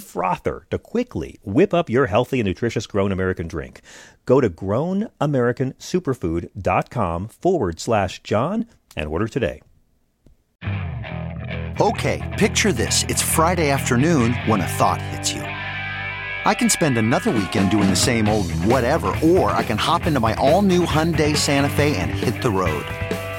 frother to quickly whip up your healthy and nutritious Grown American drink. Go to grownamericansuperfood.com forward slash John and order today. Okay, picture this. It's Friday afternoon when a thought hits you. I can spend another weekend doing the same old whatever, or I can hop into my all new Hyundai Santa Fe and hit the road.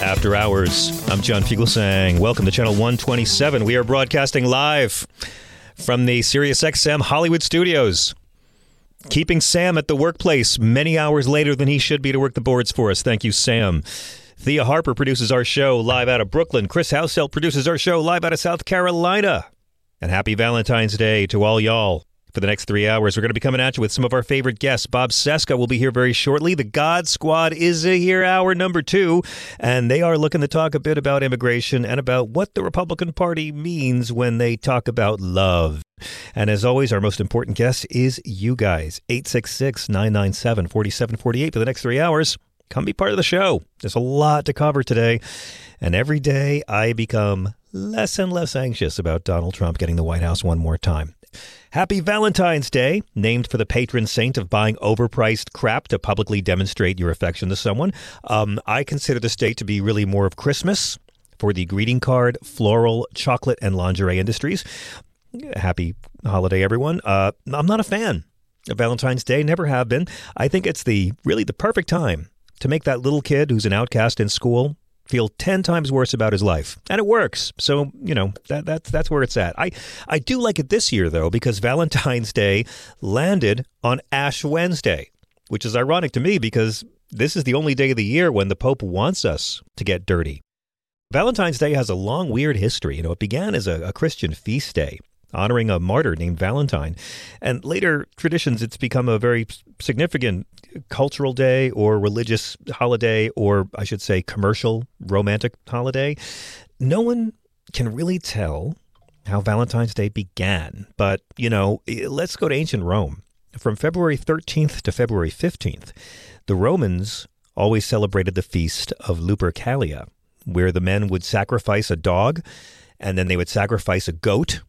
After Hours. I'm John Fugelsang. Welcome to Channel 127. We are broadcasting live from the SiriusXM Hollywood studios keeping Sam at the workplace many hours later than he should be to work the boards for us. Thank you, Sam. Thea Harper produces our show live out of Brooklyn. Chris Housselt produces our show live out of South Carolina. And happy Valentine's Day to all y'all for the next three hours. We're going to be coming at you with some of our favorite guests. Bob Cesca will be here very shortly. The God Squad is here, hour number two, and they are looking to talk a bit about immigration and about what the Republican Party means when they talk about love. And as always, our most important guest is you guys. 866 997 4748 for the next three hours. Come be part of the show. There's a lot to cover today. And every day I become less and less anxious about Donald Trump getting the White House one more time. Happy Valentine's Day, named for the patron saint of buying overpriced crap to publicly demonstrate your affection to someone. Um, I consider this date to be really more of Christmas for the greeting card, floral, chocolate, and lingerie industries. Happy holiday, everyone. Uh, I'm not a fan of Valentine's Day, never have been. I think it's the really the perfect time to make that little kid who's an outcast in school feel 10 times worse about his life. And it works. So, you know, that, that's, that's where it's at. I, I do like it this year, though, because Valentine's Day landed on Ash Wednesday, which is ironic to me because this is the only day of the year when the Pope wants us to get dirty. Valentine's Day has a long, weird history. You know, it began as a, a Christian feast day honoring a martyr named Valentine. And later traditions, it's become a very significant cultural day or religious holiday, or I should say, commercial romantic holiday. No one can really tell how Valentine's Day began. But, you know, let's go to ancient Rome. From February 13th to February 15th, the Romans always celebrated the feast of Lupercalia, where the men would sacrifice a dog and then they would sacrifice a goat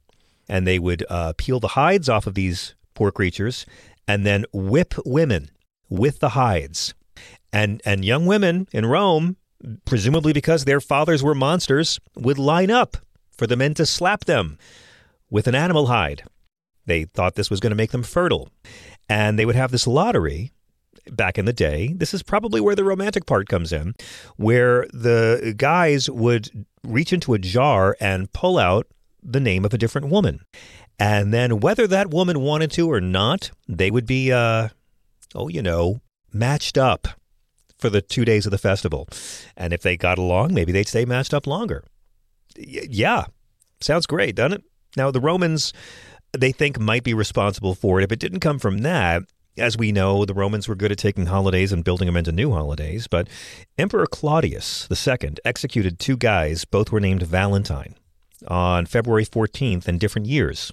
and they would uh, peel the hides off of these poor creatures and then whip women with the hides. And, and young women in Rome, presumably because their fathers were monsters, would line up for the men to slap them with an animal hide. They thought this was going to make them fertile. And they would have this lottery back in the day. This is probably where the romantic part comes in, where the guys would reach into a jar and pull out the name of a different woman. And then whether that woman wanted to or not, they would be, uh, oh, you know, matched up for the two days of the festival. And if they got along, maybe they'd stay matched up longer. Y- yeah, sounds great, doesn't it? Now, the Romans, they think, might be responsible for it. If it didn't come from that, as we know, the Romans were good at taking holidays and building them into new holidays, but Emperor Claudius II executed two guys, both were named Valentine on February 14th in different years.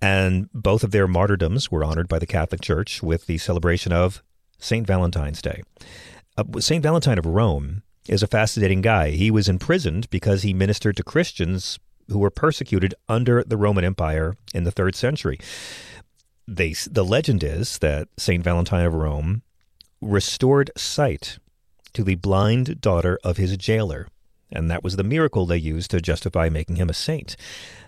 And both of their martyrdoms were honored by the Catholic Church with the celebration of St. Valentine's Day. Uh, St. Valentine of Rome is a fascinating guy. He was imprisoned because he ministered to Christians who were persecuted under the Roman Empire in the third century. They, the legend is that St. Valentine of Rome restored sight to the blind daughter of his jailer. And that was the miracle they used to justify making him a saint.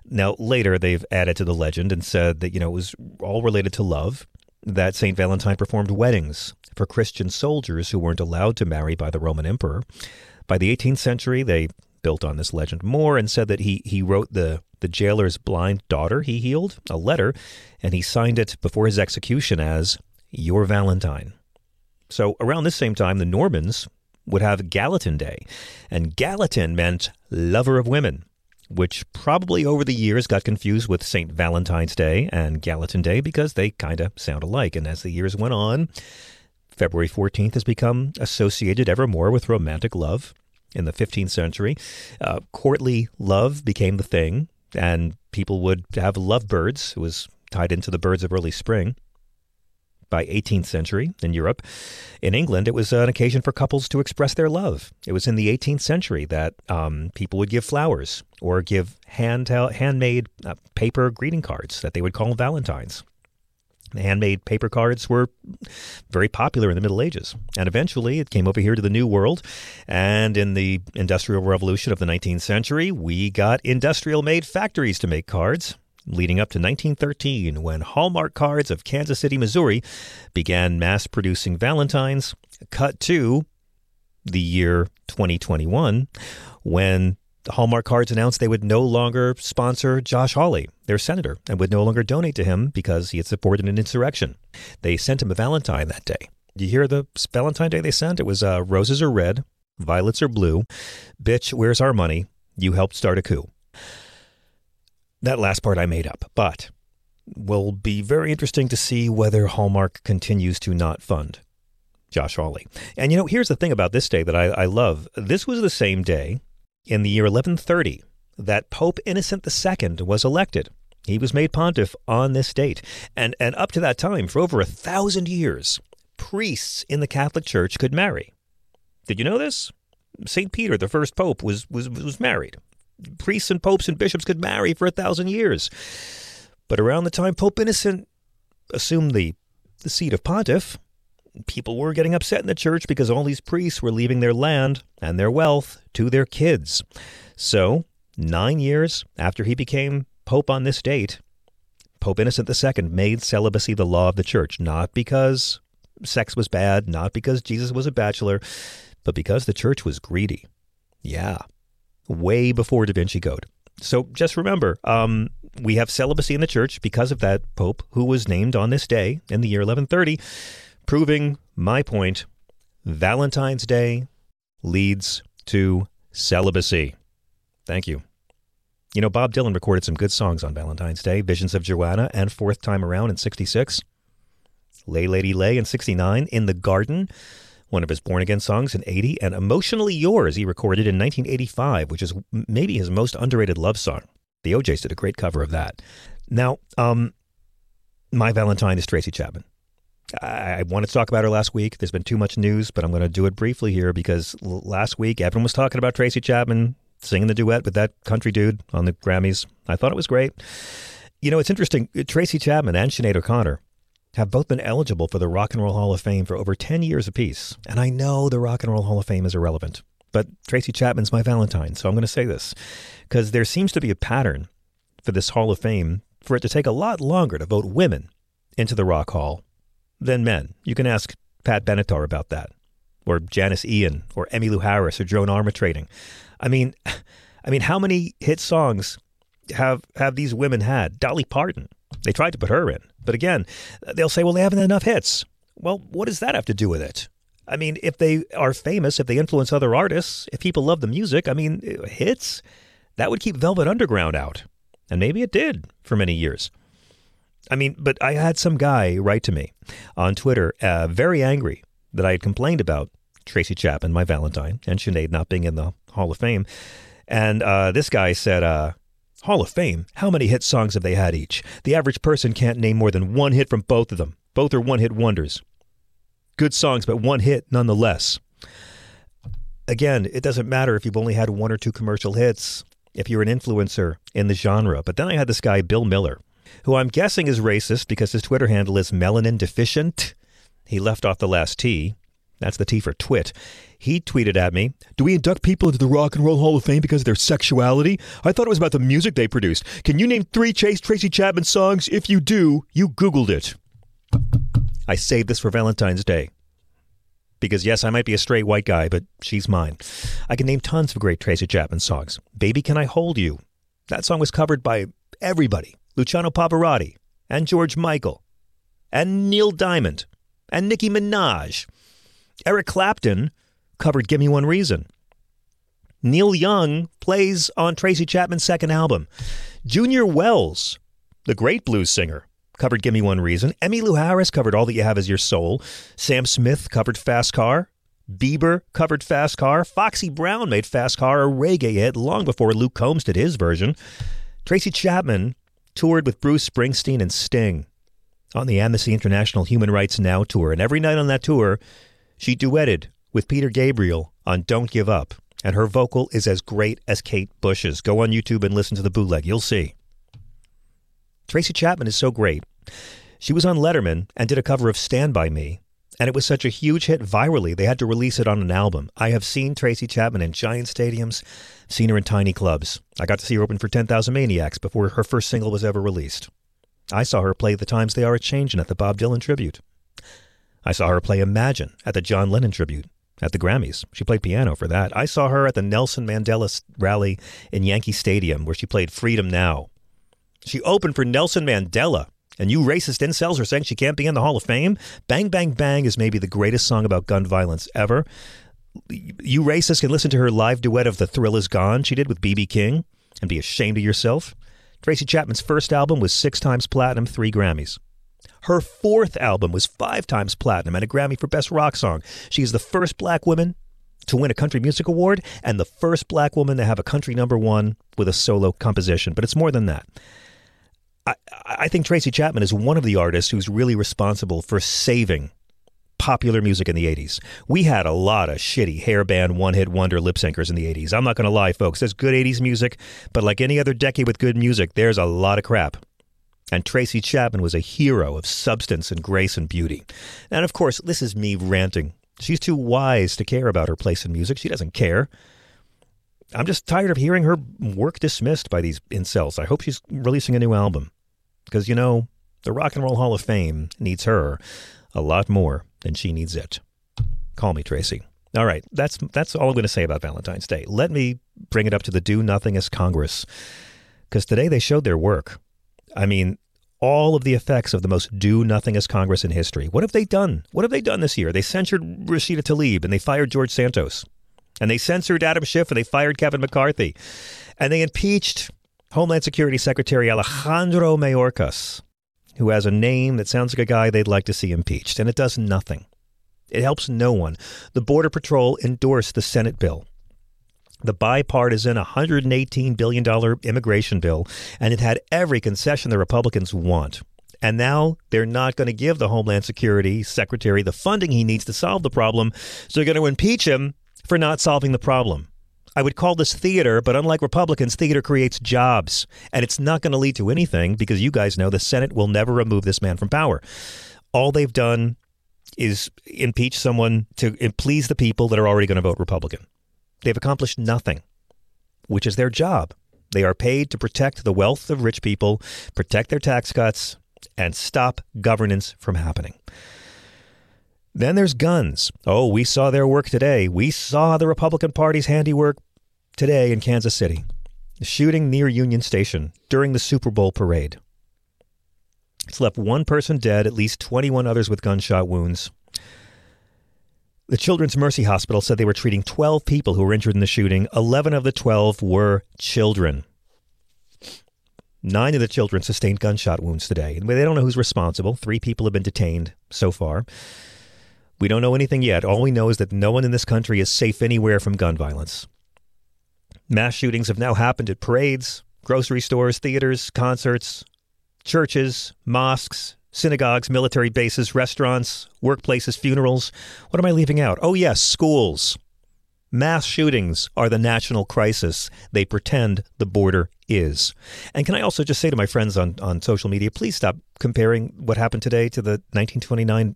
Now, later they've added to the legend and said that, you know, it was all related to love, that St. Valentine performed weddings for Christian soldiers who weren't allowed to marry by the Roman emperor. By the 18th century, they built on this legend more and said that he, he wrote the, the jailer's blind daughter he healed a letter, and he signed it before his execution as Your Valentine. So around this same time, the Normans would have Gallatin Day, and Gallatin meant lover of women, which probably over the years got confused with St. Valentine's Day and Gallatin Day because they kind of sound alike. And as the years went on, February 14th has become associated ever more with romantic love. In the 15th century, uh, courtly love became the thing, and people would have lovebirds. It was tied into the birds of early spring. By 18th century in Europe, in England, it was an occasion for couples to express their love. It was in the 18th century that um, people would give flowers or give hand handmade uh, paper greeting cards that they would call Valentines. Handmade paper cards were very popular in the Middle Ages. And eventually it came over here to the New World. And in the Industrial Revolution of the 19th century, we got industrial made factories to make cards. Leading up to 1913, when Hallmark Cards of Kansas City, Missouri began mass producing Valentines, cut to the year 2021, when Hallmark Cards announced they would no longer sponsor Josh Hawley, their senator, and would no longer donate to him because he had supported an insurrection. They sent him a Valentine that day. You hear the Valentine Day they sent? It was uh, roses are red, violets are blue. Bitch, where's our money? You helped start a coup. That last part I made up, but will be very interesting to see whether Hallmark continues to not fund Josh Hawley. And you know, here's the thing about this day that I, I love. This was the same day in the year 1130 that Pope Innocent II was elected. He was made pontiff on this date. And, and up to that time, for over a thousand years, priests in the Catholic Church could marry. Did you know this? St. Peter, the first pope, was, was, was married. Priests and popes and bishops could marry for a thousand years. But around the time Pope Innocent assumed the, the seat of pontiff, people were getting upset in the church because all these priests were leaving their land and their wealth to their kids. So, nine years after he became pope on this date, Pope Innocent II made celibacy the law of the church, not because sex was bad, not because Jesus was a bachelor, but because the church was greedy. Yeah, way before Da Vinci Code. So just remember, um, we have celibacy in the church because of that pope who was named on this day in the year 1130 proving my point Valentine's Day leads to celibacy. Thank you. You know, Bob Dylan recorded some good songs on Valentine's Day Visions of Johanna and Fourth Time Around in 66. Lay Lady Lay in 69. In the Garden, one of his born again songs in 80. And Emotionally Yours, he recorded in 1985, which is maybe his most underrated love song. The O'Jays did a great cover of that. Now, um, my Valentine is Tracy Chapman. I wanted to talk about her last week. There's been too much news, but I'm going to do it briefly here because last week everyone was talking about Tracy Chapman singing the duet with that country dude on the Grammys. I thought it was great. You know, it's interesting. Tracy Chapman and Sinead O'Connor have both been eligible for the Rock and Roll Hall of Fame for over 10 years apiece. And I know the Rock and Roll Hall of Fame is irrelevant, but Tracy Chapman's my Valentine, so I'm going to say this because there seems to be a pattern for this Hall of Fame for it to take a lot longer to vote women into the Rock Hall than men. You can ask Pat Benatar about that, or Janis Ian, or Emmylou Harris, or Joan Armatrading. I mean, I mean, how many hit songs have have these women had? Dolly Parton. They tried to put her in, but again, they'll say, "Well, they haven't had enough hits." Well, what does that have to do with it? I mean, if they are famous, if they influence other artists, if people love the music, I mean, hits, that would keep Velvet Underground out. And maybe it did for many years. I mean, but I had some guy write to me on Twitter, uh, very angry that I had complained about Tracy Chapman, my Valentine, and Sinead not being in the Hall of Fame. And uh, this guy said, uh, Hall of Fame, how many hit songs have they had each? The average person can't name more than one hit from both of them. Both are one hit wonders. Good songs, but one hit nonetheless. again, it doesn't matter if you've only had one or two commercial hits, if you're an influencer in the genre. But then I had this guy, Bill Miller, who I'm guessing is racist because his Twitter handle is melanin deficient. He left off the last T. That's the T for twit. He tweeted at me, Do we induct people into the Rock and Roll Hall of Fame because of their sexuality? I thought it was about the music they produced. Can you name three Chase Tracy Chapman songs? If you do, you Googled it. I saved this for Valentine's Day. Because, yes, I might be a straight white guy, but she's mine. I can name tons of great Tracy Chapman songs. Baby Can I Hold You? That song was covered by everybody Luciano Pavarotti, and George Michael, and Neil Diamond, and Nicki Minaj. Eric Clapton covered Give Me One Reason. Neil Young plays on Tracy Chapman's second album. Junior Wells, the great blues singer, covered Give Me One Reason. Emmylou Harris covered All That You Have Is Your Soul. Sam Smith covered Fast Car. Bieber covered Fast Car. Foxy Brown made Fast Car a reggae hit long before Luke Combs did his version. Tracy Chapman toured with Bruce Springsteen and Sting on the Amnesty International Human Rights Now tour. And every night on that tour, she duetted with Peter Gabriel on Don't Give Up. And her vocal is as great as Kate Bush's. Go on YouTube and listen to the bootleg. You'll see. Tracy Chapman is so great. She was on Letterman and did a cover of Stand By Me, and it was such a huge hit virally, they had to release it on an album. I have seen Tracy Chapman in giant stadiums, seen her in tiny clubs. I got to see her open for 10,000 Maniacs before her first single was ever released. I saw her play The Times They Are a Changin' at the Bob Dylan tribute. I saw her play Imagine at the John Lennon tribute at the Grammys. She played piano for that. I saw her at the Nelson Mandela rally in Yankee Stadium where she played Freedom Now. She opened for Nelson Mandela and you racist incels are saying she can't be in the Hall of Fame? Bang Bang Bang is maybe the greatest song about gun violence ever. You racists can listen to her live duet of The Thrill Is Gone she did with B.B. King and be ashamed of yourself. Tracy Chapman's first album was six times platinum, three Grammys. Her fourth album was five times platinum and a Grammy for Best Rock Song. She is the first black woman to win a country music award and the first black woman to have a country number one with a solo composition. But it's more than that. I, I think Tracy Chapman is one of the artists who's really responsible for saving popular music in the 80s. We had a lot of shitty hairband one hit wonder lip syncers in the 80s. I'm not going to lie, folks. There's good 80s music, but like any other decade with good music, there's a lot of crap. And Tracy Chapman was a hero of substance and grace and beauty. And of course, this is me ranting. She's too wise to care about her place in music. She doesn't care. I'm just tired of hearing her work dismissed by these incels. I hope she's releasing a new album. Because, you know, the Rock and Roll Hall of Fame needs her a lot more than she needs it. Call me, Tracy. All right, that's that's all I'm going to say about Valentine's Day. Let me bring it up to the Do Nothingist Congress, because today they showed their work. I mean, all of the effects of the most Do Nothingist Congress in history. What have they done? What have they done this year? They censured Rashida Tlaib and they fired George Santos, and they censored Adam Schiff and they fired Kevin McCarthy, and they impeached Homeland Security Secretary Alejandro Mayorkas, who has a name that sounds like a guy they'd like to see impeached, and it does nothing. It helps no one. The Border Patrol endorsed the Senate bill, the bipartisan $118 billion immigration bill, and it had every concession the Republicans want. And now they're not going to give the Homeland Security Secretary the funding he needs to solve the problem, so they're going to impeach him for not solving the problem. I would call this theater, but unlike Republicans, theater creates jobs. And it's not going to lead to anything because you guys know the Senate will never remove this man from power. All they've done is impeach someone to please the people that are already going to vote Republican. They've accomplished nothing, which is their job. They are paid to protect the wealth of rich people, protect their tax cuts, and stop governance from happening. Then there's guns. Oh, we saw their work today. We saw the Republican Party's handiwork today in Kansas City. Shooting near Union Station during the Super Bowl parade. It's left one person dead, at least 21 others with gunshot wounds. The Children's Mercy Hospital said they were treating 12 people who were injured in the shooting. 11 of the 12 were children. Nine of the children sustained gunshot wounds today. They don't know who's responsible. Three people have been detained so far. We don't know anything yet. All we know is that no one in this country is safe anywhere from gun violence. Mass shootings have now happened at parades, grocery stores, theaters, concerts, churches, mosques, synagogues, military bases, restaurants, workplaces, funerals. What am I leaving out? Oh, yes, schools. Mass shootings are the national crisis they pretend the border is. And can I also just say to my friends on, on social media, please stop comparing what happened today to the 1929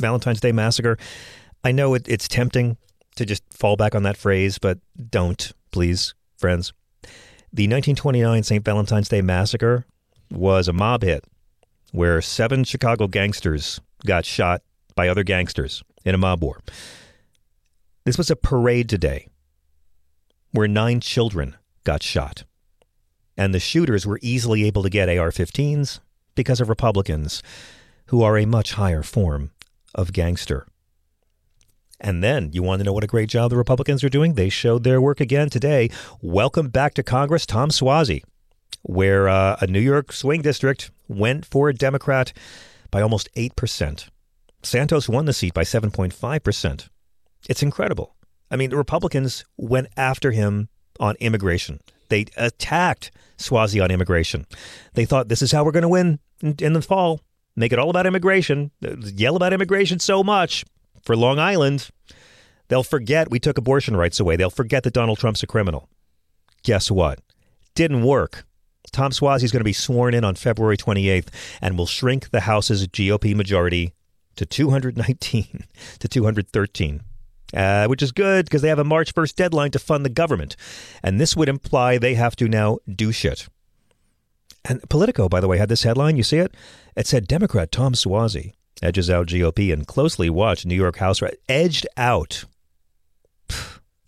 Valentine's Day massacre. I know it, it's tempting to just fall back on that phrase, but don't, please, friends. The 1929 St. Valentine's Day massacre was a mob hit where seven Chicago gangsters got shot by other gangsters in a mob war. This was a parade today where nine children got shot. And the shooters were easily able to get AR 15s because of Republicans, who are a much higher form of gangster. And then, you want to know what a great job the Republicans are doing? They showed their work again today. Welcome back to Congress, Tom Suozzi, where uh, a New York swing district went for a Democrat by almost 8%. Santos won the seat by 7.5%. It's incredible. I mean, the Republicans went after him on immigration. They attacked Suozzi on immigration. They thought this is how we're going to win in, in, the fall. Make it all about immigration. Yell about immigration so much for Long Island. They'll forget we took abortion rights away. They'll forget that Donald Trump's a criminal. Guess what? Didn't work. Tom Suozzi is going to be sworn in on February 28th and will shrink the House's GOP majority to 219 to 213 uh, which is good because they have a March 1st deadline to fund the government. And this would imply they have to now do shit. And Politico, by the way, had this headline. You see it? It said Democrat Tom Suozzi edges out GOP and closely watched New York House edged out.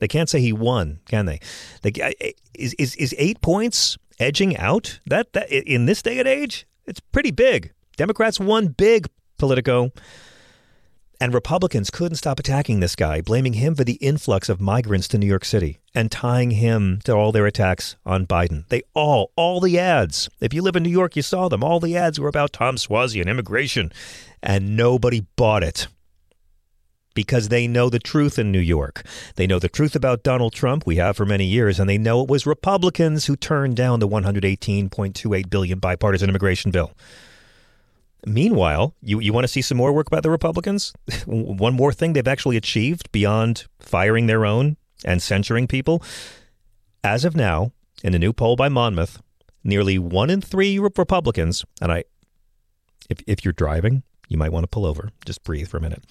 They can't say he won, can they? they is, is, is eight points edging out? That, that in this day and age, it's pretty big. Democrats won big. Politico. And Republicans couldn't stop attacking this guy, blaming him for the influx of migrants to New York City and tying him to all their attacks on Biden. They all, all the ads, if you live in New York, you saw them. All the ads were about Tom Suozzi and immigration, and nobody bought it because they know the truth in New York. They know the truth about Donald Trump, we have for many years, and they know it was Republicans who turned down the 118.28 billion bipartisan immigration bill. Meanwhile, you, you want to see some more work by the Republicans? One more thing they've actually achieved beyond firing their own and censuring people. As of now, in a new poll by Monmouth, nearly one in three Republicans, and I, if, if you're driving, you might want to pull over. Just breathe for a minute.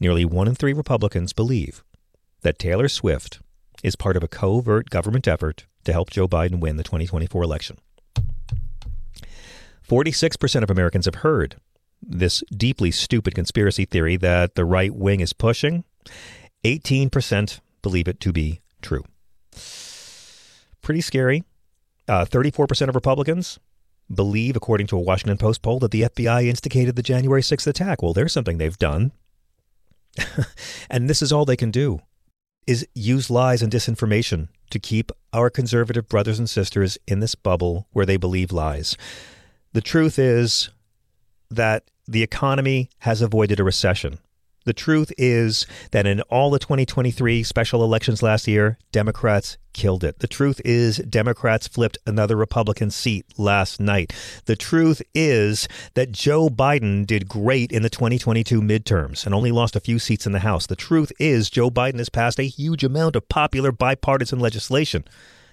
Nearly one in three Republicans believe that Taylor Swift is part of a covert government effort to help Joe Biden win the 2024 election. 46% of Americans have heard this deeply stupid conspiracy theory that the right wing is pushing. 18% believe it to be true. Pretty scary. Uh, 34% of Republicans believe, according to a Washington Post poll, that the FBI instigated the January 6th attack. Well, there's something they've done. and this is all they can do is use lies and disinformation to keep our conservative brothers and sisters in this bubble where they believe lies. The truth is that the economy has avoided a recession. The truth is that in all the 2023 special elections last year, Democrats killed it. The truth is Democrats flipped another Republican seat last night. The truth is that Joe Biden did great in the 2022 midterms and only lost a few seats in the House. The truth is Joe Biden has passed a huge amount of popular bipartisan legislation.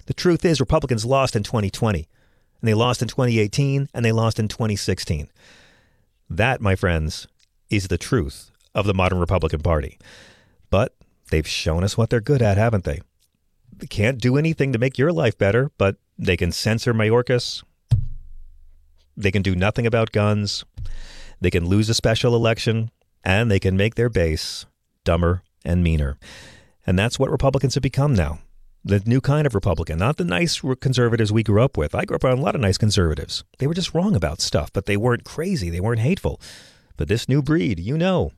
The truth is Republicans lost in 2020 and they lost in 2018 and they lost in 2016. That, my friends, is the truth of the modern Republican Party. But they've shown us what they're good at, haven't they? They can't do anything to make your life better, but they can censor Mayorkas. They can do nothing about guns. They can lose a special election, and they can make their base dumber and meaner. And that's what Republicans have become now the new kind of Republican, not the nice conservatives we grew up with. I grew up around a lot of nice conservatives. They were just wrong about stuff, but they weren't crazy. They weren't hateful. But this new breed, you know,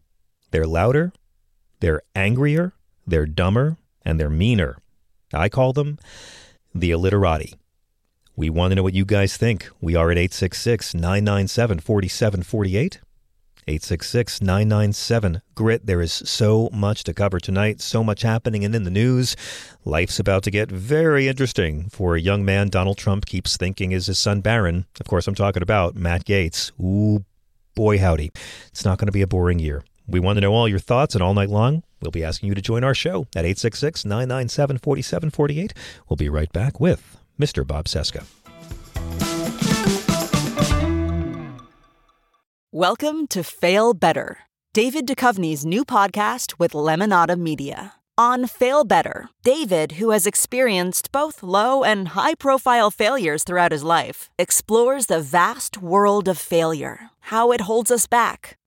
they're louder, they're angrier, they're dumber, and they're meaner. I call them the illiterati. We want to know what you guys think. We are at 866 997 4748. 866 997 Grit. There is so much to cover tonight, so much happening and in the news. Life's about to get very interesting for a young man Donald Trump keeps thinking is his son Barron. Of course, I'm talking about Matt Gaetz. Ooh, boy, howdy. It's not going to be a boring year. We want to know all your thoughts, and all night long, We'll be asking you to join our show at 866 997 4748. We'll be right back with Mr. Bob Cesca. Welcome to Fail Better, David Duchovny's new podcast with Lemonada Media. On Fail Better, David, who has experienced both low and high profile failures throughout his life, explores the vast world of failure, how it holds us back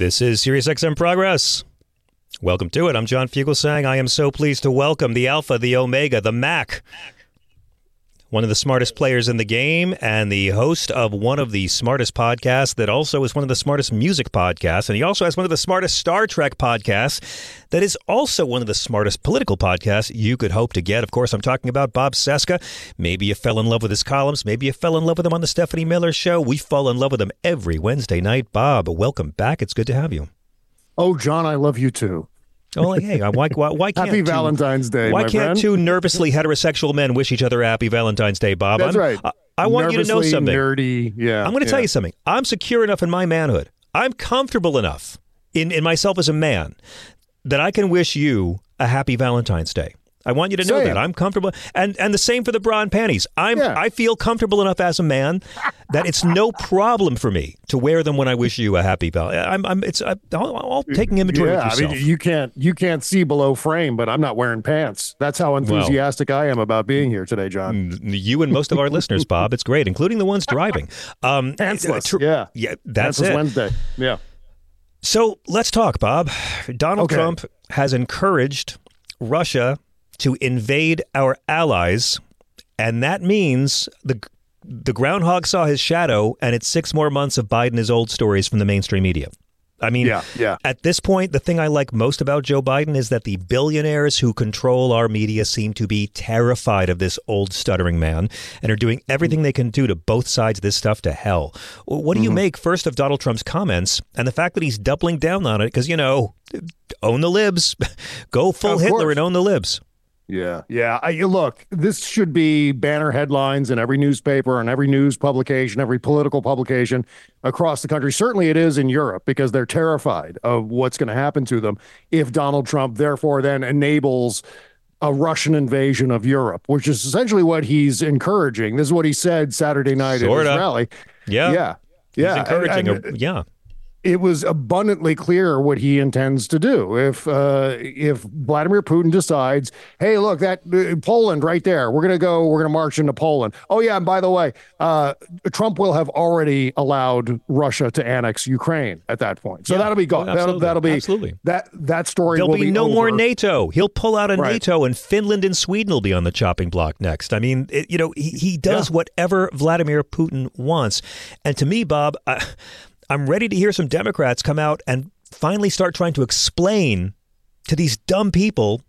This is SiriusXM Progress. Welcome to it. I'm John Fugelsang. I am so pleased to welcome the Alpha, the Omega, the Mac, one of the smartest players in the game and the host of one of the smartest podcasts that also is one of the smartest music podcasts. And he also has one of the smartest Star Trek podcasts that is also one of the smartest political podcasts you could hope to get. Of course, I'm talking about Bob Cesca. Maybe you fell in love with his columns. Maybe you fell in love with him on the Stephanie Miller show. We fall in love with him every Wednesday night. Bob, welcome back. It's good to have you. Oh, John, I love you too. Oh, hey, why, why, why can't happy two, Valentine's Day? Why can't friend? two nervously heterosexual men wish each other happy Valentine's Day, Bob? That's I'm, right. I, I want you to know something. Nerdy, yeah. I'm going to yeah. tell you something. I'm secure enough in my manhood. I'm comfortable enough in, in myself as a man that I can wish you a happy Valentine's Day. I want you to know Same. that I'm comfortable, and and the same for the bra and panties. I'm Yeah. I feel comfortable enough as a man that it's no problem for me to wear them when I wish you a happy val. I'm I'm it's I'm all, taking inventory Yeah, I mean, you can't you can't see below frame, but I'm not wearing pants. That's how enthusiastic I am about being here today, John. you and most of our listeners, Bob. It's great, including the ones driving. Um, Pantsless, tr- yeah. yeah, that's Pantsless it. Wednesday. Yeah. So let's talk, Bob. Donald Okay. Trump has encouraged Russia to invade our allies, and that means the the groundhog saw his shadow, and it's six more months of Biden his old stories from the mainstream media. I mean, Yeah, yeah. at this point, the thing I like most about Joe Biden is that the billionaires who control our media seem to be terrified of this old stuttering man and are doing everything they can do to both sides of this stuff to hell. What do you mm-hmm. make first of Donald Trump's comments and the fact that he's doubling down on it? Because, you know, own the libs, go full Hitler and own the libs. Yeah, yeah. I, you look, this should be banner headlines in every newspaper and every news publication, every political publication across the country. Certainly, it is in Europe because they're terrified of what's going to happen to them if Donald Trump, therefore, then enables a Russian invasion of Europe, which is essentially what he's encouraging. This is what he said Saturday night at Sorta. his rally. Yeah. yeah, He's yeah. encouraging. And- a- yeah. It was abundantly clear what he intends to do. If uh, if Vladimir Putin decides, hey, look, that uh, Poland right there, we're gonna go, we're gonna march into Poland. Oh yeah, and by the way, uh, Trump will have already allowed Russia to annex Ukraine at that point. So Yeah. that'll be gone. that'll, that'll be Absolutely. that that story. There'll will be, no more. NATO. He'll pull out of Right. NATO, and Finland and Sweden will be on the chopping block next. I mean, it, you know, he, he does Yeah. whatever Vladimir Putin wants. And to me, Bob, I, I'm ready to hear some Democrats come out and finally start trying to explain to these dumb people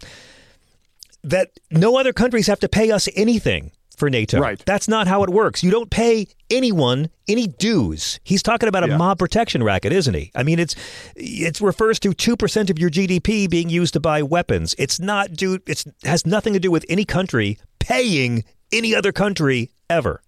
that no other countries have to pay us anything for NATO. Right. That's not how it works. You don't pay anyone any dues. He's talking about a Yeah. mob protection racket, isn't he? I mean, it's it refers to two percent of your GDP being used to buy weapons. It's not due. It's has nothing to do with any country paying any other country ever.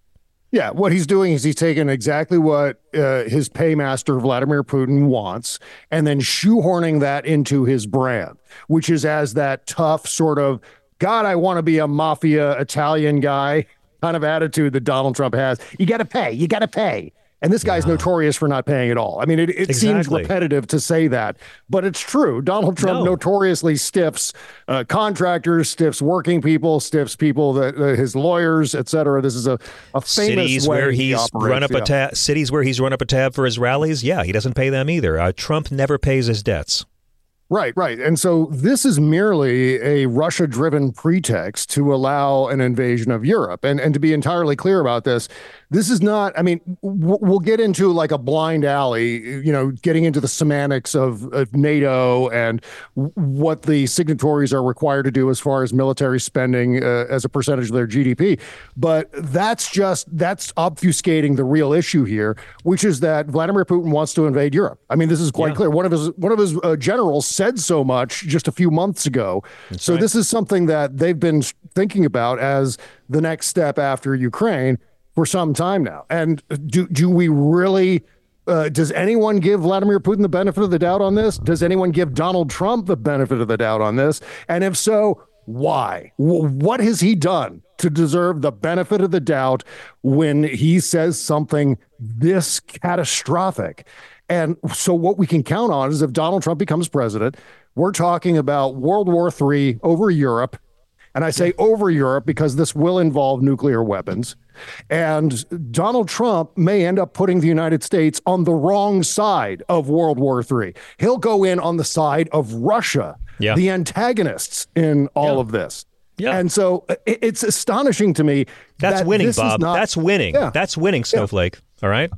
Yeah, what he's doing is he's taking exactly what uh, his paymaster Vladimir Putin wants, and then shoehorning that into his brand, which is as that tough sort of God, I want to be a mafia Italian guy kind of attitude that Donald Trump has. You got to pay. You got to pay. And this guy's notorious for not paying at all. I mean, it, it seems repetitive to say that, but it's true. Donald Trump No. notoriously stiffs uh, contractors, stiffs working people, stiffs people that uh, his lawyers, et cetera. This is a, a famous cities way where he he's operates, run up yeah. a tab cities where he's run up a tab for his rallies yeah he doesn't pay them either uh, trump never pays his debts Right, right. And so this is merely a Russia driven pretext to allow an invasion of Europe. And, and to be entirely clear about this, this is not, I mean, w- we'll get into like a blind alley, you know, getting into the semantics of, of NATO and w- what the signatories are required to do as far as military spending uh, as a percentage of their GDP. But that's just, that's obfuscating the real issue here, which is that Vladimir Putin wants to invade Europe. I mean, this is quite Yeah. clear. One of his one of his uh, generals said so much just a few months ago. so this is something that they've been thinking about as the next step after Ukraine for some time now. And do do we really? Uh, does anyone give Vladimir Putin the benefit of the doubt on this? Does anyone give Donald Trump the benefit of the doubt on this? And if so, why? W- what has he done to deserve the benefit of the doubt when he says something this catastrophic? And so, what we can count on is if Donald Trump becomes president, we're talking about World War III over Europe. And I say over Europe because this will involve nuclear weapons. And Donald Trump may end up putting the United States on the wrong side of World War III. He'll go in on the side of Russia, Yeah. the antagonists in all Yeah. of this. Yeah. And so uh, i- it's astonishing to me. that's that winning bob not- that's winning Yeah. that's winning snowflake all right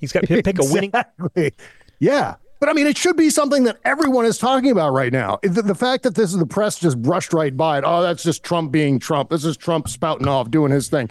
he's got to pick a winning Exactly. Yeah. But I mean, it should be something that everyone is talking about right now. The, the fact that this is the press just brushed right by it. Oh, that's just Trump being Trump. This is Trump spouting off, doing his thing.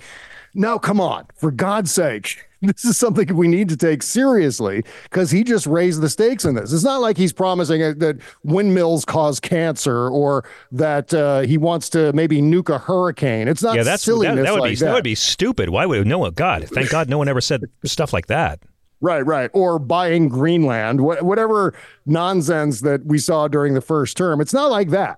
No, come on. For God's sake. This is something we need to take seriously because he just raised the stakes in this. It's not like he's promising that windmills cause cancer or that uh, he wants to maybe nuke a hurricane. It's not yeah that's that, silliness that would like be that. that would be stupid why would no one god thank god no one ever said stuff like that Right, right. Or buying Greenland, wha- whatever nonsense that we saw during the first term. It's not like that.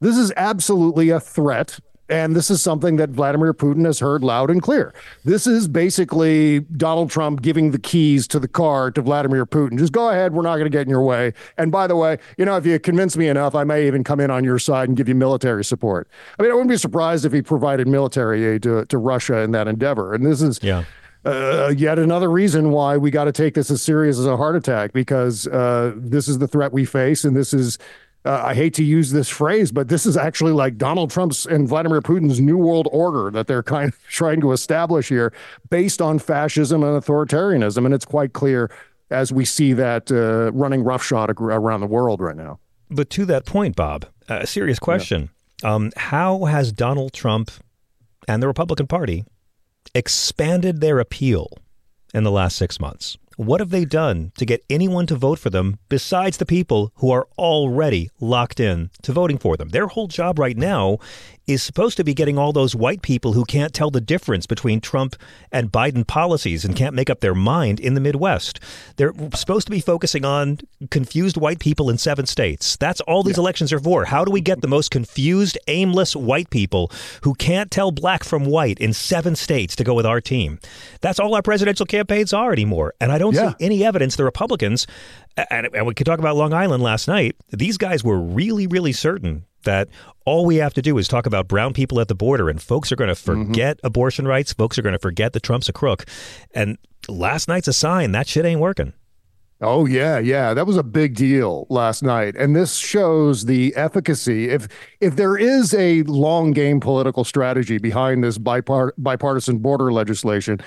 This is absolutely a threat. And this is something that Vladimir Putin has heard loud and clear. This is basically Donald Trump giving the keys to the car to Vladimir Putin. Just go ahead. We're not going to get in your way. And by the way, you know, if you convince me enough, I may even come in on your side and give you military support. I mean, I wouldn't be surprised if he provided military aid to, to Russia in that endeavor. And this is yeah uh, yet another reason why we got to take this as serious as a heart attack because uh, this is the threat we face, and this is. Uh, I hate to use this phrase, but this is actually like Donald Trump's and Vladimir Putin's new world order that they're kind of trying to establish here based on fascism and authoritarianism. And it's quite clear as we see that uh, running roughshod around the world right now. but to that point bob a serious question um, how has donald trump and the republican party expanded their appeal in the last six months what have they done to get anyone to vote for them besides the people who are already locked in to voting for them? Their whole job right now is supposed to be getting all those white people who can't tell the difference between Trump and Biden policies and can't make up their mind in the Midwest. They're supposed to be focusing on confused white people in seven states. That's all these elections are for. How do we get the most confused, aimless white people who can't tell black from white in seven states to go with our team? That's all our presidential campaigns are anymore. And I don't Yeah. see any evidence the Republicans, and, and we could talk about Long Island last night, these guys were really, really certain that all we have to do is talk about brown people at the border and folks are going to forget abortion rights. Folks are going to forget that Trump's a crook. And last night's a sign that shit ain't working. Oh yeah, yeah, that was a big deal last night, and this shows the efficacy. If if there is a long game political strategy behind this bipart- bipartisan border legislation,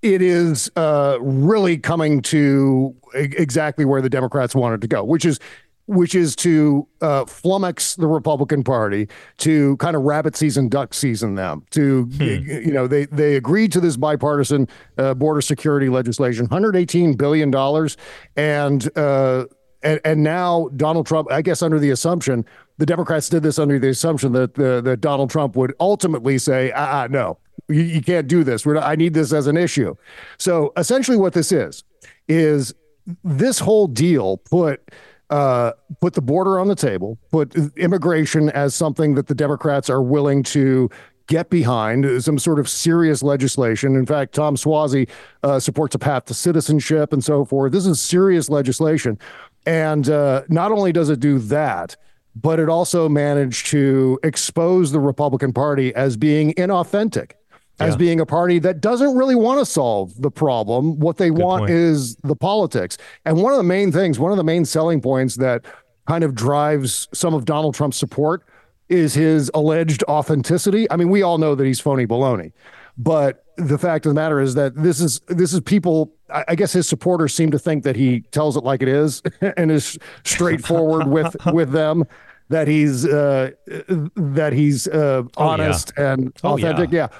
it is uh, really coming to exactly where the Democrats wanted to go, which is which is to uh, flummox the Republican Party, to kind of rabbit season, duck season them. To you know, they they agreed to this bipartisan uh, border security legislation, 118 billion dollars, and. Uh, and, and now Donald Trump, I guess, under the assumption, the Democrats did this under the assumption that uh, that Donald Trump would ultimately say, ah, ah, no, you, you can't do this. We're not, I need this as an issue. So essentially, what this is is this whole deal put uh, put the border on the table, put immigration as something that the Democrats are willing to get behind some sort of serious legislation. In fact, Tom Suozzi uh, supports a path to citizenship and so forth. This is serious legislation. And uh, not only does it do that, but it also managed to expose the Republican Party as being inauthentic, yeah. as being a party that doesn't really want to solve the problem. What they Good want point. is the politics. And one of the main things, one of the main selling points that kind of drives some of Donald Trump's support is his alleged authenticity. I mean, we all know that he's phony baloney, but the fact of the matter is that this is this is people. I guess his supporters seem to think that he tells it like it is and is straightforward with with them. That he's uh, that he's uh, honest oh, yeah. and authentic. Oh, yeah. yeah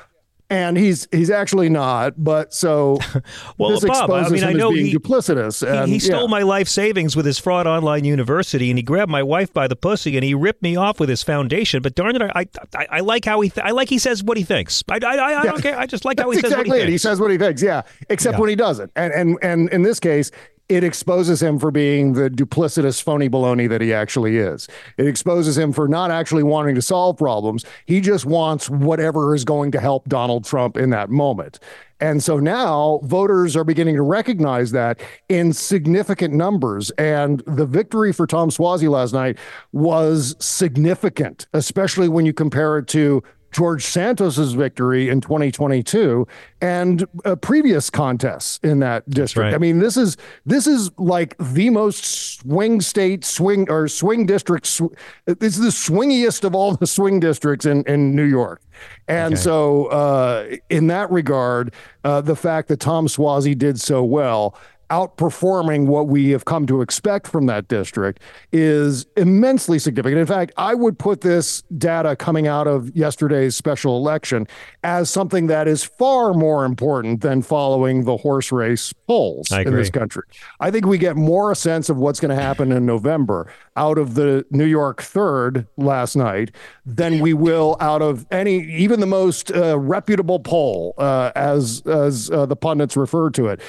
and he's he's actually not. But so well, this Bob, exposes I mean, him I know as being he, duplicitous. And, he, he stole yeah. my life savings with his fraud online university, and he grabbed my wife by the pussy, and he ripped me off with his foundation. But darn it, I I, I like how he th- I like he says what he thinks. I I, I, I don't care. I just like how he says exactly what he thinks. He says what he thinks. Yeah, except yeah. when he doesn't. And and and in this case, it exposes him for being the duplicitous phony baloney that he actually is. It exposes him for not actually wanting to solve problems. He just wants whatever is going to help Donald Trump in that moment. And so now voters are beginning to recognize that in significant numbers. And the victory for Tom Suozzi last night was significant, especially when you compare it to George Santos's victory in 2022 and uh, previous contests in that district. Right. I mean, this is this is like the most swing state swing or swing district. Sw- this is the swingiest of all the swing districts in in New York. And okay. so, uh, in that regard, uh, the fact that Tom Suozzi did so well outperforming what we have come to expect from that district is immensely significant. In fact, I would put this data coming out of yesterday's special election as something that is far more important than following the horse race polls in this country. I think we get more a sense of what's going to happen in November out of the New York third last night than we will out of any, even the most uh, reputable poll, uh, as as uh, the pundits refer to it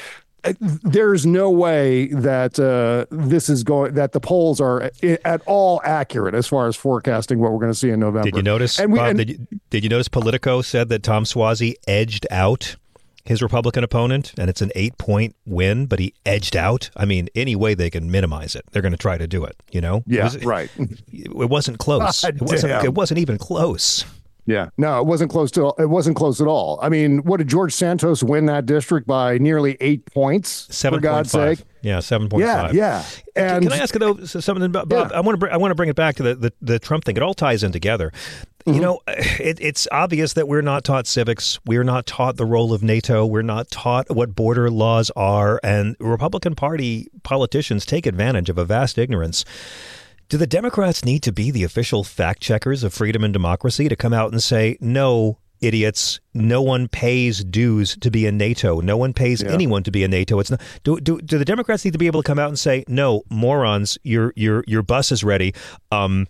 there's no way that uh, this is going that the polls are at all accurate as far as forecasting what we're going to see in November. Did you notice? And we, Bob, and, did, you, did you notice Politico said that Tom Suozzi edged out his Republican opponent, and it's an eight point win, but he edged out. I mean, any way they can minimize it, they're going to try to do it. You know? Yeah, it was, right. It wasn't close. it wasn't. It wasn't even close. Yeah, no, it wasn't close to. It wasn't close at all. I mean, what did George Santos win that district by nearly eight points? Seven for God's sake. Yeah, seven point yeah, five. Yeah, And can I ask though something about Bob? Yeah. I want to br- I want to bring it back to the, the, the Trump thing. It all ties in together. Mm-hmm. You know, it, it's obvious that we're not taught civics. We're not taught the role of NATO. We're not taught what border laws are, and Republican Party politicians take advantage of a vast ignorance. Do the Democrats need to be the official fact checkers of freedom and democracy to come out and say, no, idiots, no one pays dues to be in NATO. No one pays yeah. anyone to be in NATO. It's not, do, do, do the Democrats need to be able to come out and say, no, morons, your, your, your bus is ready. Um,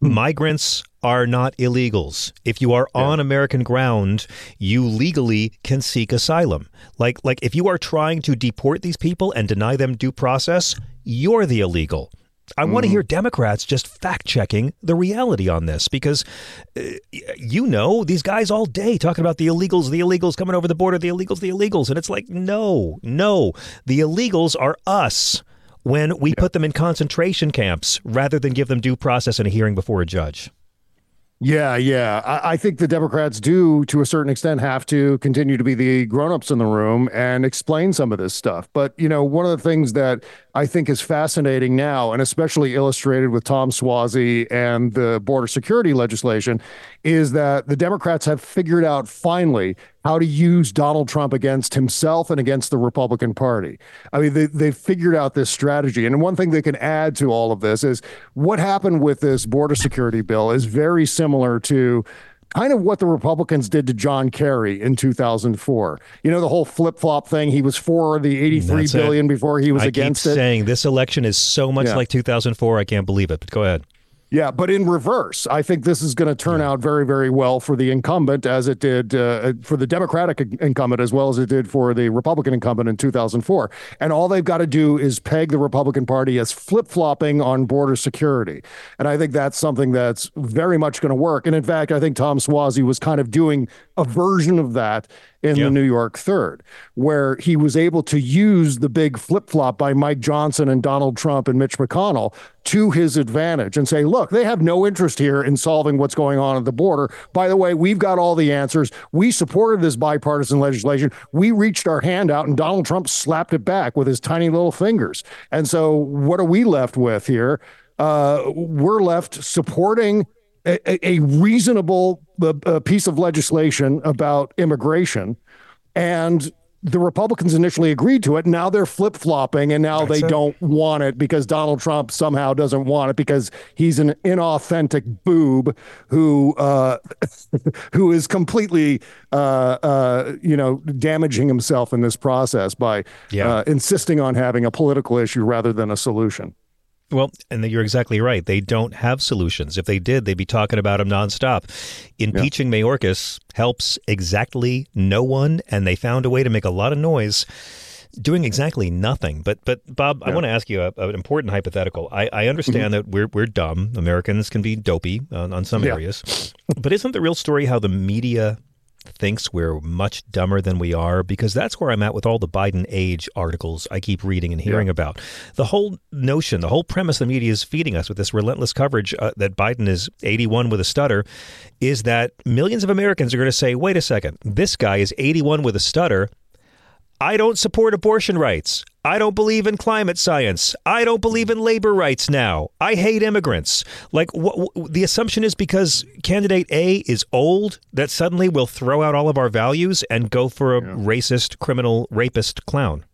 hmm. migrants are not illegals. If you are yeah. on American ground, you legally can seek asylum. Like like if you are trying to deport these people and deny them due process, you're the illegal. I mm. want to hear Democrats just fact checking the reality on this because uh, you know these guys all day talking about the illegals, the illegals coming over the border, the illegals, the illegals, and it's like no, no, the illegals are us when we yeah. put them in concentration camps rather than give them due process and a hearing before a judge. Yeah, yeah. I, I, think the Democrats do, to a certain extent, have to continue to be the grown-ups in the room and explain some of this stuff. But you know, one of the things that I think is fascinating now, and especially illustrated with Tom Suozzi and the border security legislation, is that the Democrats have figured out finally how to use Donald Trump against himself and against the Republican Party. I mean, they, they've figured out this strategy. And one thing they can add to all of this is what happened with this border security bill is very similar to kind of what the Republicans did to John Kerry in 2004. You know, the whole flip flop thing. He was for the 83 That's billion it. before he was I against keep it. Saying this election is so much yeah. like 2004, I can't believe it. But go ahead. Yeah, but in reverse, I think this is going to turn out very, very well for the incumbent, as it did uh, for the Democratic incumbent, as well as it did for the Republican incumbent in 2004. And all they've got to do is peg the Republican Party as flip flopping on border security. And I think that's something that's very much going to work. And in fact, I think Tom Suozzi was kind of doing a version of that in the New York third, where he was able to use the big flip flop by Mike Johnson and Donald Trump and Mitch McConnell to his advantage and say, look, they have no interest here in solving what's going on at the border. By the way, we've got all the answers. We supported this bipartisan legislation. We reached our hand out and Donald Trump slapped it back with his tiny little fingers. And so, what are we left with here? Uh, we're left supporting a, a reasonable uh, piece of legislation about immigration, and the Republicans initially agreed to it. Now they're flip flopping, and now That's they it. don't want it because Donald Trump somehow doesn't want it because he's an inauthentic boob who uh, who is completely uh, uh, you know damaging himself in this process by yeah. Uh, insisting on having a political issue rather than a solution. Well, and you're exactly right. They don't have solutions. If they did, they'd be talking about them nonstop. Impeaching yeah. Mayorkas helps exactly no one, and they found a way to make a lot of noise doing exactly nothing. But but Bob, yeah. I want to ask you a, an important hypothetical. I, I understand mm-hmm. that we're we're dumb. Americans can be dopey on, on some yeah. areas, but isn't the real story how the media thinks we're much dumber than we are because that's where I'm at with all the Biden age articles I keep reading and hearing yeah. about. The whole notion, the whole premise the media is feeding us with this relentless coverage uh, that Biden is 81 with a stutter is that millions of Americans are going to say, wait a second, this guy is 81 with a stutter. I don't support abortion rights. I don't believe in climate science. I don't believe in labor rights now. I hate immigrants. Like wh- wh- the assumption is because candidate A is old that suddenly we'll throw out all of our values and go for a yeah. racist, criminal, rapist clown.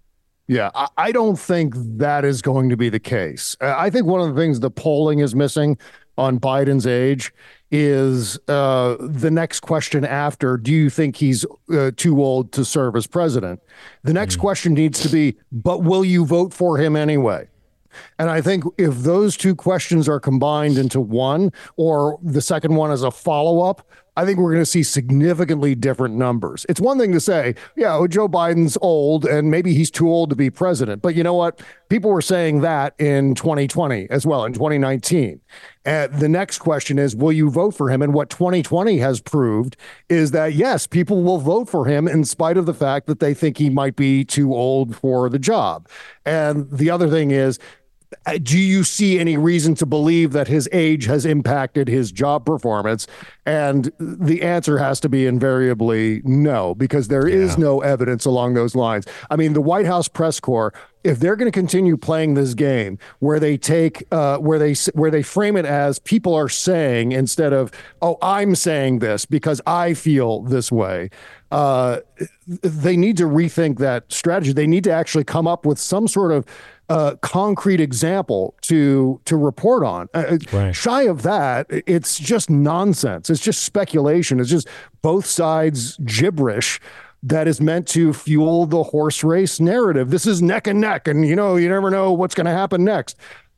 Yeah, I, I don't think that is going to be the case. I think one of the things the polling is missing on Biden's age is uh, the next question after do you think he's uh, too old to serve as president? The next mm. question needs to be, but will you vote for him anyway? And I think if those two questions are combined into one, or the second one is a follow up, I think we're going to see significantly different numbers. It's one thing to say, yeah, oh, Joe Biden's old and maybe he's too old to be president. But you know what? People were saying that in 2020 as well, in 2019. And the next question is, will you vote for him? And what 2020 has proved is that, yes, people will vote for him in spite of the fact that they think he might be too old for the job. And the other thing is, do you see any reason to believe that his age has impacted his job performance? And the answer has to be invariably no, because there yeah. is no evidence along those lines. I mean, the White House press corps, if they're going to continue playing this game where they take, uh, where they where they frame it as people are saying instead of, oh, I'm saying this because I feel this way. Uh, they need to rethink that strategy. They need to actually come up with some sort of uh, concrete example to to report on. Uh, uh, right. Shy of that, it's just nonsense. It's just speculation. It's just both sides gibberish that is meant to fuel the horse race narrative. This is neck and neck, and you know you never know what's going to happen next.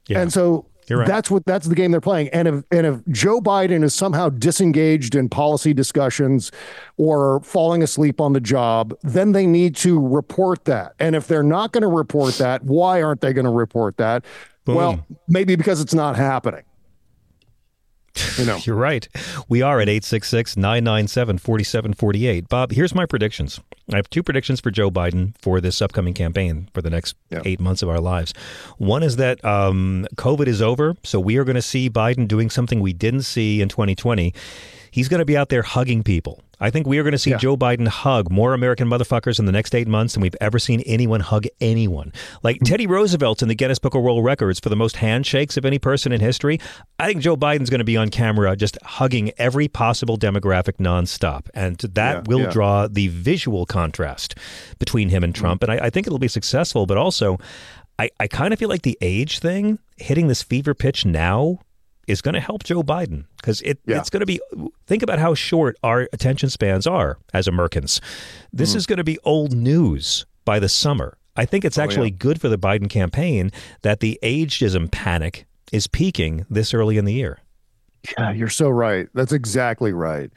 Yeah. And so Right. That's what that's the game they're playing. And if and if Joe Biden is somehow disengaged in policy discussions or falling asleep on the job, then they need to report that. And if they're not going to report that, why aren't they going to report that? Boom. Well, maybe because it's not happening. You know. You're right. We are at 866 997 4748. Bob, here's my predictions. I have two predictions for Joe Biden for this upcoming campaign for the next yeah. eight months of our lives. One is that um, COVID is over, so we are going to see Biden doing something we didn't see in 2020. He's going to be out there hugging people. I think we are going to see yeah. Joe Biden hug more American motherfuckers in the next eight months than we've ever seen anyone hug anyone. Like mm-hmm. Teddy Roosevelt's in the Guinness Book of World Records for the most handshakes of any person in history. I think Joe Biden's going to be on camera just hugging every possible demographic nonstop. And that yeah, will yeah. draw the visual contrast between him and Trump. Mm-hmm. And I, I think it'll be successful, but also, I, I kind of feel like the age thing hitting this fever pitch now is going to help Joe Biden because it, yeah. it's going to be. Think about how short our attention spans are as Americans. This mm. is going to be old news by the summer. I think it's actually oh, yeah. good for the Biden campaign that the ageism panic is peaking this early in the year. Yeah, you're so right. That's exactly right.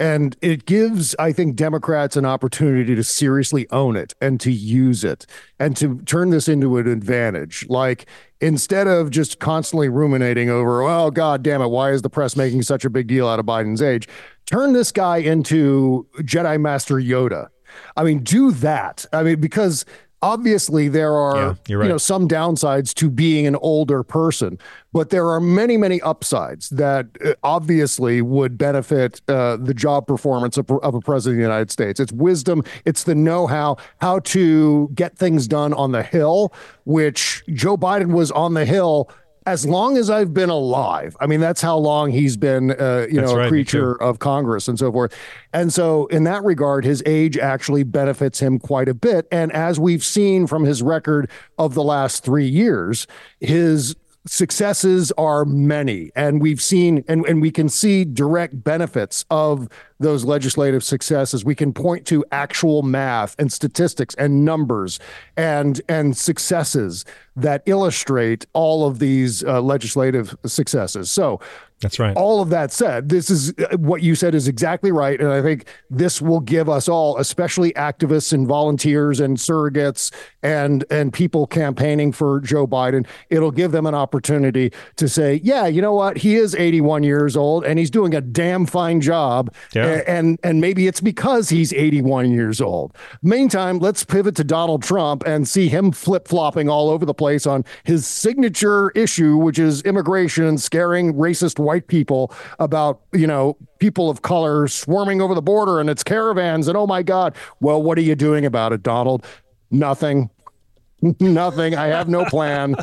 And it gives, I think, Democrats an opportunity to seriously own it and to use it and to turn this into an advantage. Like instead of just constantly ruminating over, oh, God damn it, why is the press making such a big deal out of Biden's age? Turn this guy into Jedi Master Yoda. I mean, do that. I mean, because obviously there are Yeah, right. you know some downsides to being an older person but there are many many upsides that uh, obviously would benefit uh, the job performance of, of a president of the united states it's wisdom it's the know-how how to get things done on the hill which joe biden was on the hill as long as I've been alive, I mean that's how long he's been, uh, you That's know, right, a creature of Congress and so forth. And so, in that regard, his age actually benefits him quite a bit. And as we've seen from his record of the last three years, his successes are many. And we've seen, and, and we can see direct benefits of those legislative successes. We can point to actual math and statistics and numbers and and successes that illustrate all of these uh, legislative successes. So That's right. all of that said, this is uh, what you said is exactly right. And I think this will give us all, especially activists and volunteers and surrogates and and people campaigning for Joe Biden, it'll give them an opportunity to say, yeah, you know what? He is 81 years old and he's doing a damn fine job. Yeah. And and maybe it's because he's 81 years old. Meantime, let's pivot to Donald Trump and see him flip-flopping all over the place on his signature issue, which is immigration scaring racist white people about, you know, people of color swarming over the border and it's caravans and oh my God. Well, what are you doing about it, Donald? Nothing. nothing. I have no plan.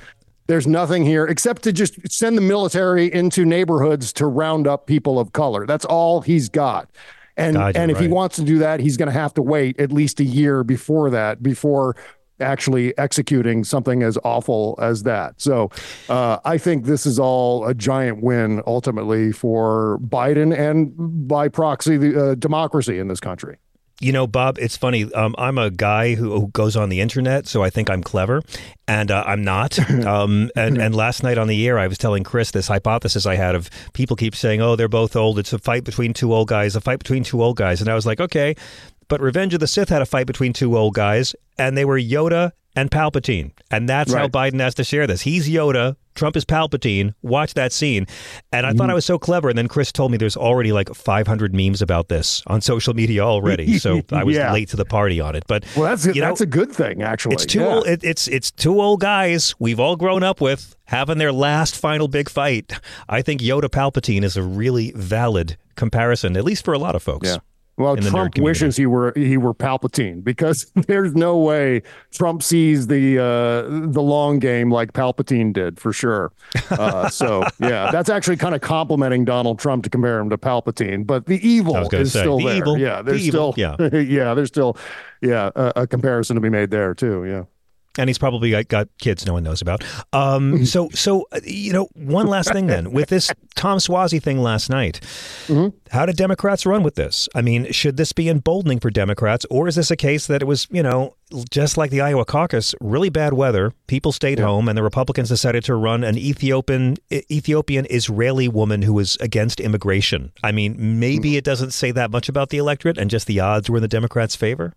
There's nothing here except to just send the military into neighborhoods to round up people of color. That's all he's got. And God, and if he wants to do that, he's going to have to wait at least a year before that, before actually executing something as awful as that. So uh, I think this is all a giant win ultimately for Biden and by proxy the uh, democracy in this country. You know, Bob, it's funny. Um, I'm a guy who, who goes on the internet, so I think I'm clever, and uh, I'm not. Um, and, and last night on the air, I was telling Chris this hypothesis I had of people keep saying, "Oh, they're both old. It's a fight between two old guys. A fight between two old guys." And I was like, "Okay," but Revenge of the Sith had a fight between two old guys, and they were Yoda and Palpatine, and that's how Biden has to share this. He's Yoda. Trump is Palpatine. Watch that scene. And I Mm-hmm. thought I was so clever. And then Chris told me there's already like 500 memes about this on social media already. So I was Yeah. late to the party on it. But Well, that's you know, that's a good thing actually. it's two Yeah. old. It, it's it's two old guys we've all grown up with having their last final big fight. I think Yoda Palpatine is a really valid comparison, at least for a lot of folks. Yeah. Well, Trump wishes he were he were Palpatine because there's no way Trump sees the uh, the long game like Palpatine did for sure. Uh, so yeah, that's actually kind of complimenting Donald Trump to compare him to Palpatine, but the evil I was gonna is say, still the there. evil, yeah, there's the evil, still yeah. yeah, there's still yeah a, a comparison to be made there too. Yeah. And he's probably got, got kids no one knows about. Um, so, so uh, you know, one last thing then with this Tom Suozzi thing last night, how did Democrats run with this? I mean, should this be emboldening for Democrats, or is this a case that it was, you know, just like the Iowa caucus, really bad weather, people stayed home, and the Republicans decided to run an Ethiopian Ethiopian Israeli woman who was against immigration? I mean, maybe it doesn't say that much about the electorate, and just the odds were in the Democrats' favor.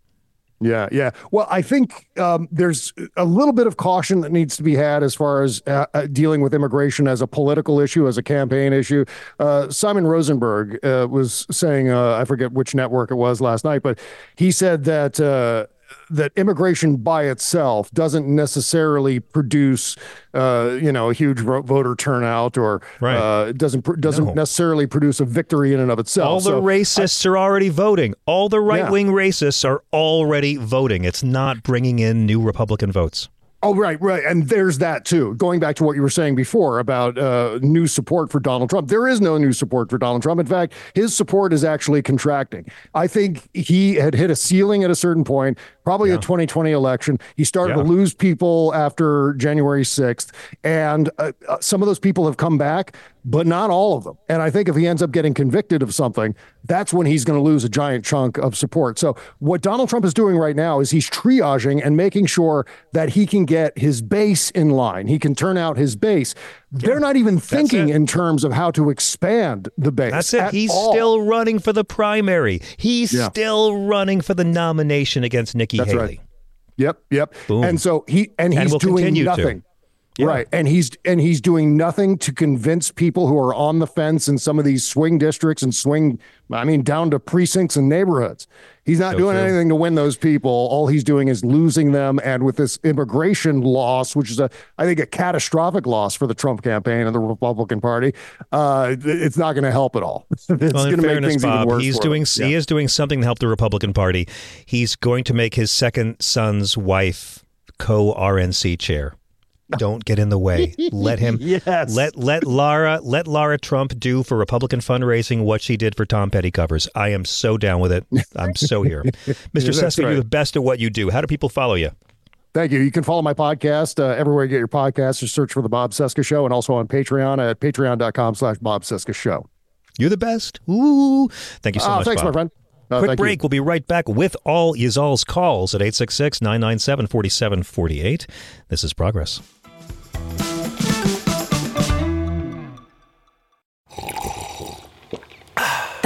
Yeah, yeah. Well, I think um, there's a little bit of caution that needs to be had as far as uh, uh, dealing with immigration as a political issue, as a campaign issue. Uh, Simon Rosenberg uh, was saying, uh, I forget which network it was last night, but he said that. That immigration by itself doesn't necessarily produce, uh, you know, a huge voter turnout, or Right. uh, doesn't pr- doesn't No. necessarily produce a victory in and of itself. All the So- racists are already voting. All the right wing racists are already voting. It's not bringing in new Republican votes. Oh, right, right. And there's that too. Going back to what you were saying before about uh, new support for Donald Trump, there is no new support for Donald Trump. In fact, his support is actually contracting. I think he had hit a ceiling at a certain point, probably the 2020 election. He started Yeah. to lose people after January 6th. And uh, uh, some of those people have come back, but not all of them. And I think if he ends up getting convicted of something, that's when he's going to lose a giant chunk of support. So, what Donald Trump is doing right now is he's triaging and making sure that he can get his base in line. He can turn out his base. They're not even thinking in terms of how to expand the base. That's it. He's all. still running for the primary. He's Yeah. still running for the nomination against Nikki That's Haley. right. Yep, yep. Boom. And so he and And he's will doing nothing. to. Yeah. Right. And he's and he's doing nothing to convince people who are on the fence in some of these swing districts and swing I mean down to precincts and neighborhoods. He's not So doing true. anything to win those people. All he's doing is losing them and with this immigration loss, which is a I think a catastrophic loss for the Trump campaign and the Republican Party, uh it's not going to help at all. it's Well, going in to make fairness, things even Bob, worse. he's doing them. he is doing something to help the Republican Party. He's going to make his second son's wife co RNC chair. Don't get in the way. Let him Yes. let let Lara let Lara Trump do for Republican fundraising what she did for Tom Petty covers. I am so down with it. I'm so here. Mr. that's Cesca, you're the best at what you do. How do people follow you? Thank you. You can follow my podcast uh, everywhere you get your podcasts. Just search for the Bob Cesca Show, and also on Patreon at patreon.com/slash Bob Cesca Show. You're the best. Ooh. Thank you so Ah, much. thanks, Bob. my friend. Uh, Quick thank you. break. We'll be right back with all Yazal's calls at 866 997 4748. This is Progress.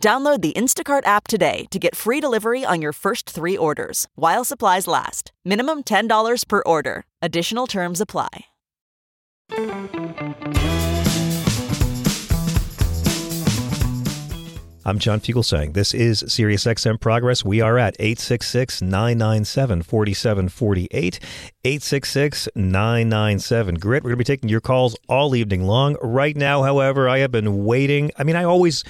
Download the Instacart app today to get free delivery on your first three orders while supplies last. Minimum $10 per order. Additional terms apply. I'm John Fugelsang. This is Sirius XM Progress. We are at 866 997 4748. 866 997 Grit. We're going to be taking your calls all evening long. Right now, however, I have been waiting. I mean, I always.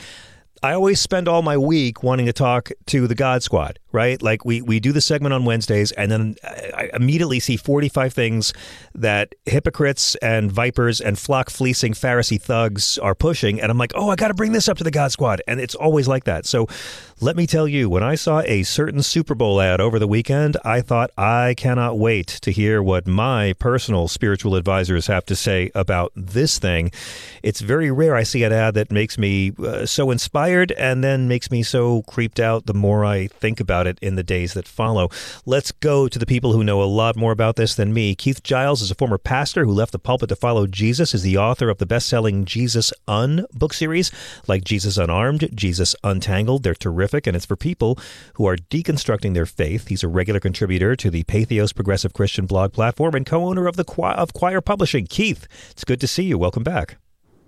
I always spend all my week wanting to talk to the God Squad, right? Like we we do the segment on Wednesdays, and then I immediately see forty five things that hypocrites and vipers and flock fleecing Pharisee thugs are pushing, and I'm like, oh, I got to bring this up to the God Squad, and it's always like that. So let me tell you, when I saw a certain Super Bowl ad over the weekend, I thought I cannot wait to hear what my personal spiritual advisors have to say about this thing. It's very rare I see an ad that makes me uh, so inspired and then makes me so creeped out the more I think about it in the days that follow. Let's go to the people who know a lot more about this than me. Keith Giles is a former pastor who left the pulpit to follow Jesus, is the author of the best-selling Jesus Un book series, like Jesus Unarmed, Jesus Untangled. They're terrific, and it's for people who are deconstructing their faith. He's a regular contributor to the Patheos Progressive Christian blog platform and co-owner of the of Quoir Publishing. Keith, it's good to see you. Welcome back.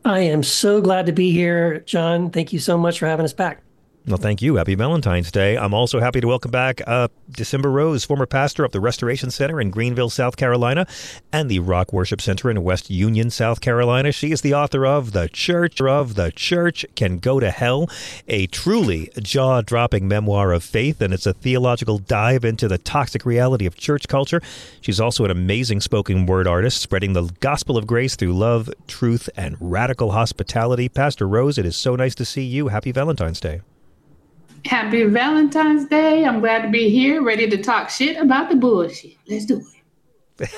I am so glad to be here, John. Thank you so much for having us back. Well, thank you. Happy Valentine's Day. I'm also happy to welcome back uh, Desimber Rose, former pastor of the Restoration Center in Greenville, South Carolina, and the Rock Worship Center in West Union, South Carolina. She is the author of The Church of the Church Can Go to Hell, a truly jaw dropping memoir of faith, and it's a theological dive into the toxic reality of church culture. She's also an amazing spoken word artist, spreading the gospel of grace through love, truth, and radical hospitality. Pastor Rose, it is so nice to see you. Happy Valentine's Day. Happy Valentine's Day. I'm glad to be here, ready to talk shit about the bullshit. Let's do it.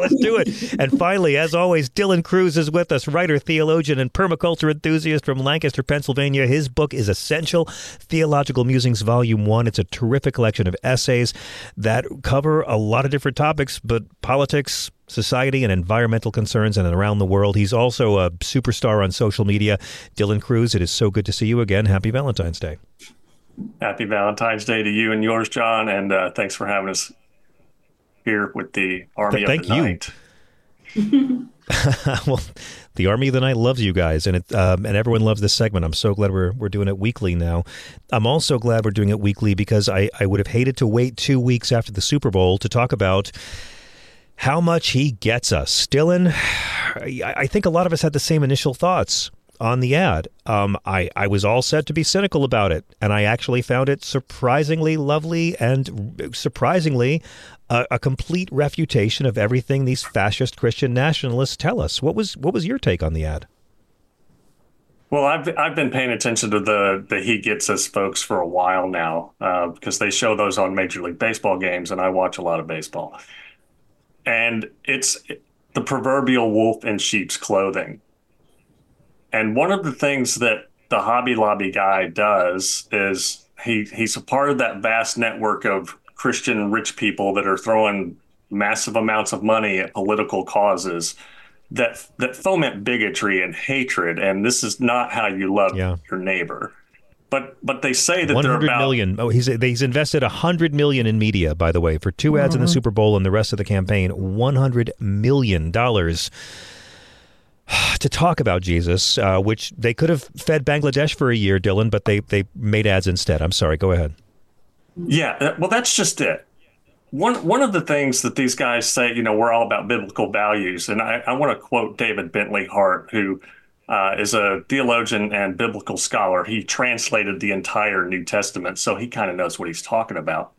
Let's do it. And finally, as always, Dillon Cruz is with us, writer, theologian, and permaculture enthusiast from Lancaster, Pennsylvania. His book is Essential Theological Musings, Volume 1. It's a terrific collection of essays that cover a lot of different topics, but politics, society, and environmental concerns and around the world. He's also a superstar on social media. Dillon Cruz, it is so good to see you again. Happy Valentine's Day. Happy Valentine's Day to you and yours, John, and uh, thanks for having us here with the Army Th- thank of the you. Night. well, the Army of the Night loves you guys, and it um, and everyone loves this segment. I'm so glad we're we're doing it weekly now. I'm also glad we're doing it weekly because I I would have hated to wait two weeks after the Super Bowl to talk about how much he gets us. Dillon, I think a lot of us had the same initial thoughts on the ad. Um, I, I was all set to be cynical about it, and I actually found it surprisingly lovely and surprisingly uh, a complete refutation of everything these fascist Christian nationalists tell us. What was what was your take on the ad? Well, I've I've been paying attention to the the He Gets Us folks for a while now uh, because they show those on Major League Baseball games, and I watch a lot of baseball. And it's the proverbial wolf in sheep's clothing. And one of the things that the Hobby Lobby guy does is he he's a part of that vast network of Christian rich people that are throwing massive amounts of money at political causes that that foment bigotry and hatred. And this is not how you love yeah. your neighbor. But but they say that 100 they're about million. Oh, he's he's invested hundred million in media. By the way, for 2 ads mm-hmm. in the mm-hmm. Super Bowl and the rest of the campaign, one hundred million dollars to talk about Jesus, uh, which they could have fed Bangladesh for a year, Dillon, but they they made ads instead. I'm sorry. Go ahead. Yeah, uh, well, that's just it. One one of the things that these guys say, you know, we're all about biblical values, and I, I want to quote David Bentley Hart, who uh, is a theologian and biblical scholar. He translated the entire New Testament, so he kind of knows what he's talking about.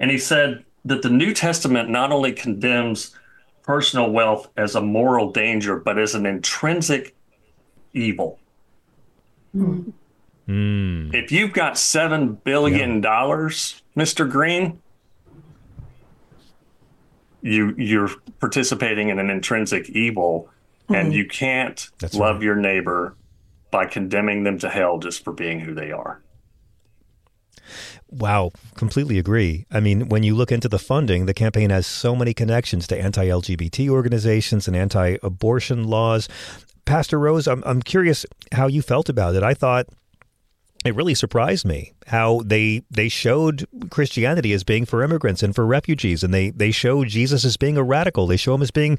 And he said that the New Testament not only condemns personal wealth as a moral danger, but as an intrinsic evil. Mm. If you've got seven billion dollars, yeah. Mr. Green, you you're participating in an intrinsic evil, mm. and you can't That's love right. your neighbor by condemning them to hell just for being who they are. Wow, completely agree. I mean, when you look into the funding, the campaign has so many connections to anti LGBT organizations and anti abortion laws. Pastor Rose, I'm, I'm curious how you felt about it. I thought it really surprised me how they they showed Christianity as being for immigrants and for refugees, and they they show Jesus as being a radical. They show him as being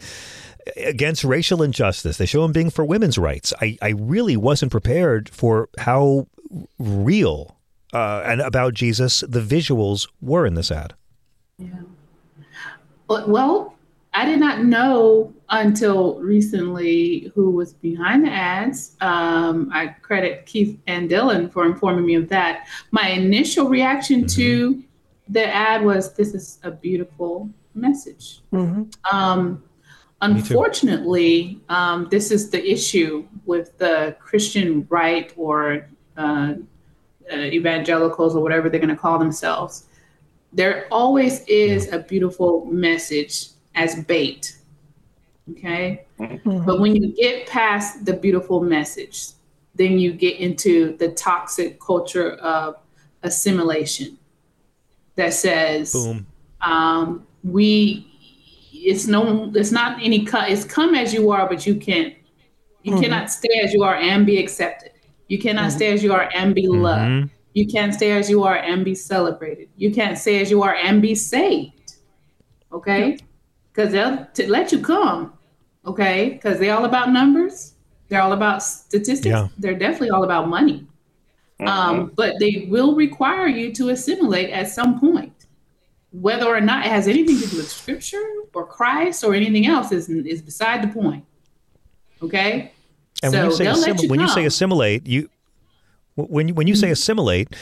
against racial injustice. They show him being for women's rights. I, I really wasn't prepared for how real uh, and about Jesus, the visuals were in this ad. Yeah. Well, I did not know until recently who was behind the ads. Um, I credit Keith and Dillon for informing me of that. My initial reaction mm-hmm. to the ad was, "This is a beautiful message." Mm-hmm. Um, unfortunately, um, this is the issue with the Christian right or uh, uh, evangelicals or whatever they're going to call themselves, there always is a beautiful message as bait. Okay. Mm-hmm. But when you get past the beautiful message, then you get into the toxic culture of assimilation that says, Boom. Um, we, it's no, it's not any cut, it's come as you are, but you can't, you mm-hmm. cannot stay as you are and be accepted. You cannot mm-hmm. stay as you are and be loved. Mm-hmm. You can't stay as you are and be celebrated. You can't stay as you are and be saved. Okay? Because they'll t- let you come. Okay? Because they're all about numbers. They're all about statistics. Yeah. They're definitely all about money. Mm-hmm. Um, but they will require you to assimilate at some point. Whether or not it has anything to do with scripture or Christ or anything else is, is beside the point. Okay? And so when you say assimil- you when you say assimilate, you when you, when you say mm-hmm. assimilate,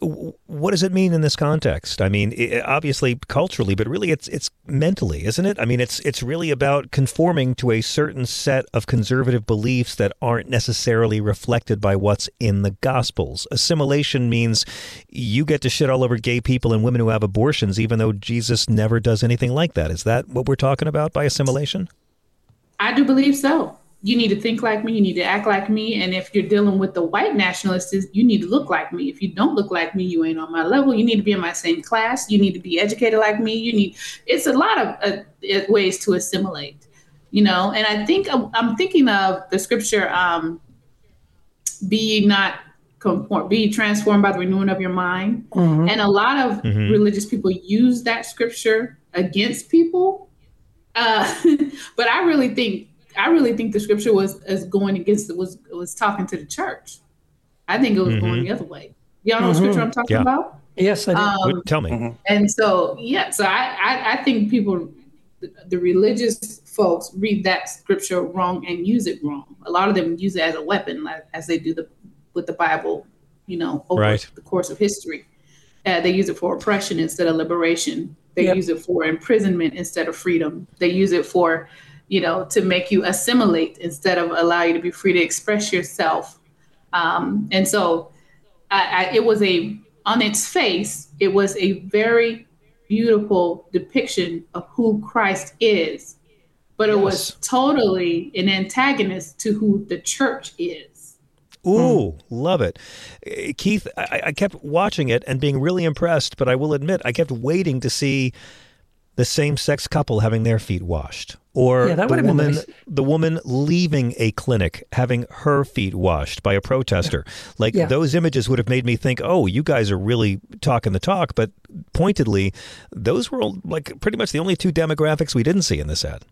what does it mean in this context? I mean, it, obviously culturally, but really it's it's mentally, isn't it? I mean, it's it's really about conforming to a certain set of conservative beliefs that aren't necessarily reflected by what's in the gospels. Assimilation means you get to shit all over gay people and women who have abortions even though Jesus never does anything like that. Is that what we're talking about by assimilation? I do believe so you need to think like me, you need to act like me. And if you're dealing with the white nationalists, you need to look like me. If you don't look like me, you ain't on my level. You need to be in my same class. You need to be educated like me. You need, it's a lot of uh, ways to assimilate, you know. And I think uh, I'm thinking of the scripture, um, be not conform, be transformed by the renewing of your mind. Mm-hmm. And a lot of mm-hmm. religious people use that scripture against people Uh, but I really think I really think the scripture was as going against was was talking to the church. I think it was mm-hmm. going the other way. Y'all know mm-hmm. what scripture I'm talking yeah. about? Yes, I do. Um, Tell me. Mm-hmm. And so, yeah, so I, I, I think people, the, the, religious folks, read that scripture wrong and use it wrong. A lot of them use it as a weapon, like, as they do the with the Bible, you know, over right. the course of history. Uh, they use it for oppression instead of liberation. They yep. use it for imprisonment instead of freedom. They use it for, you know, to make you assimilate instead of allow you to be free to express yourself. Um, and so, I, I, it was a on its face, it was a very beautiful depiction of who Christ is, but it yes. was totally an antagonist to who the church is. Ooh, hmm. love it. Eh, Keith, I, I, kept watching it and being really impressed, but I will admit, I kept waiting to see the same sex couple having their feet washed. Or yeah, the woman nice. the woman leaving a clinic having her feet washed by a protester. Like yeah. those images would have made me think, "Oh, you guys are really talking the talk," but pointedly, those were like pretty much the only two demographics we didn't see in this ad.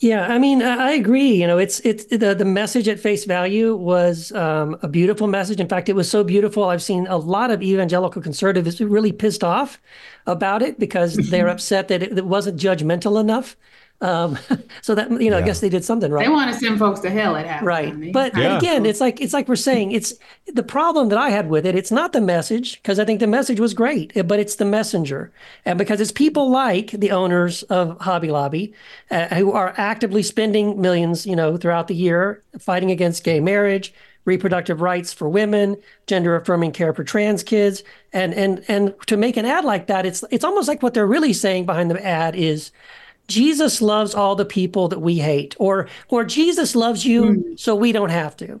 Yeah, I mean, I agree. You know, it's it's the the message at face value was um, a beautiful message. In fact, it was so beautiful. I've seen a lot of evangelical conservatives really pissed off about it because they're upset that it, it wasn't judgmental enough. Um, so that you know, yeah. I guess they did something right. They want to send folks to hell at half. Right, but yeah. again, it's like it's like we're saying it's the problem that I had with it. It's not the message because I think the message was great, eh, but it's the messenger, and because it's people like the owners of Hobby Lobby uh, who are actively spending millions, you know, throughout the year fighting against gay marriage, reproductive rights for women, gender affirming care for trans kids, and and and to make an ad like that, it's it's almost like what they're really saying behind the ad is Jesus loves all the people that we hate, or or Jesus loves you mm. so we don't have to.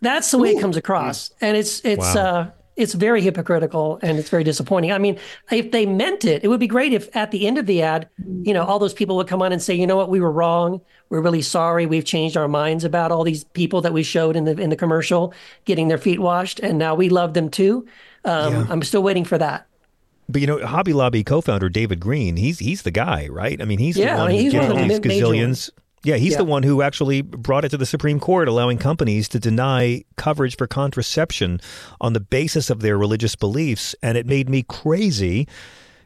That's the way Ooh. it comes across, and it's it's wow. uh, it's very hypocritical and it's very disappointing. I mean, if they meant it, it would be great if at the end of the ad, you know, all those people would come on and say, you know what, we were wrong. We're really sorry. We've changed our minds about all these people that we showed in the in the commercial getting their feet washed, and now we love them too. Um, yeah. I'm still waiting for that. But you know, Hobby Lobby co-founder David Green, he's he's the guy, right? I mean, he's yeah, the one I mean, he's one of these gazillions. Yeah, he's yeah. the one who actually brought it to the Supreme Court, allowing companies to deny coverage for contraception on the basis of their religious beliefs, and it made me crazy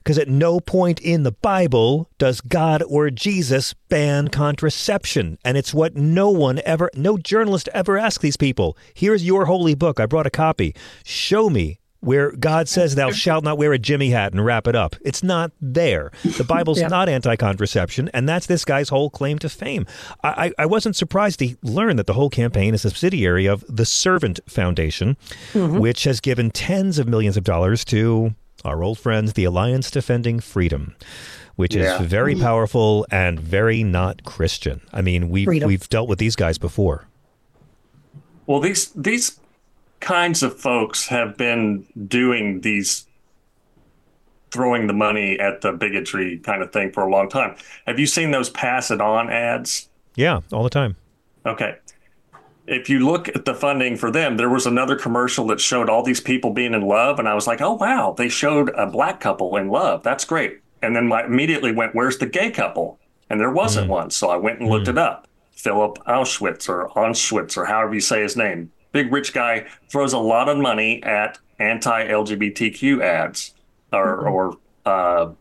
because at no point in the Bible does God or Jesus ban contraception. And it's what no one ever, no journalist ever asks these people. Here's your holy book. I brought a copy. Show me where God says, Thou shalt not wear a Jimmy hat and wrap it up. It's not there. The Bible's yeah. not anti contraception, and that's this guy's whole claim to fame. I, I, wasn't surprised to learn that the whole campaign is a subsidiary of the Servant Foundation, mm-hmm. which has given tens of millions of dollars to our old friends, the Alliance Defending Freedom. Which yeah. is very powerful and very not Christian. I mean, we've Freedom. we've dealt with these guys before. Well, these these kinds of folks have been doing these throwing the money at the bigotry kind of thing for a long time. Have you seen those pass it on ads? Yeah, all the time. Okay. If you look at the funding for them, there was another commercial that showed all these people being in love, and I was like, "Oh wow, they showed a black couple in love. That's great." And then I immediately went, "Where's the gay couple?" And there wasn't mm. one, so I went and looked mm. it up. Philip Auschwitz or Auschwitz or however you say his name big rich guy throws a lot of money at anti-LGBTQ ads or, mm-hmm. or uh,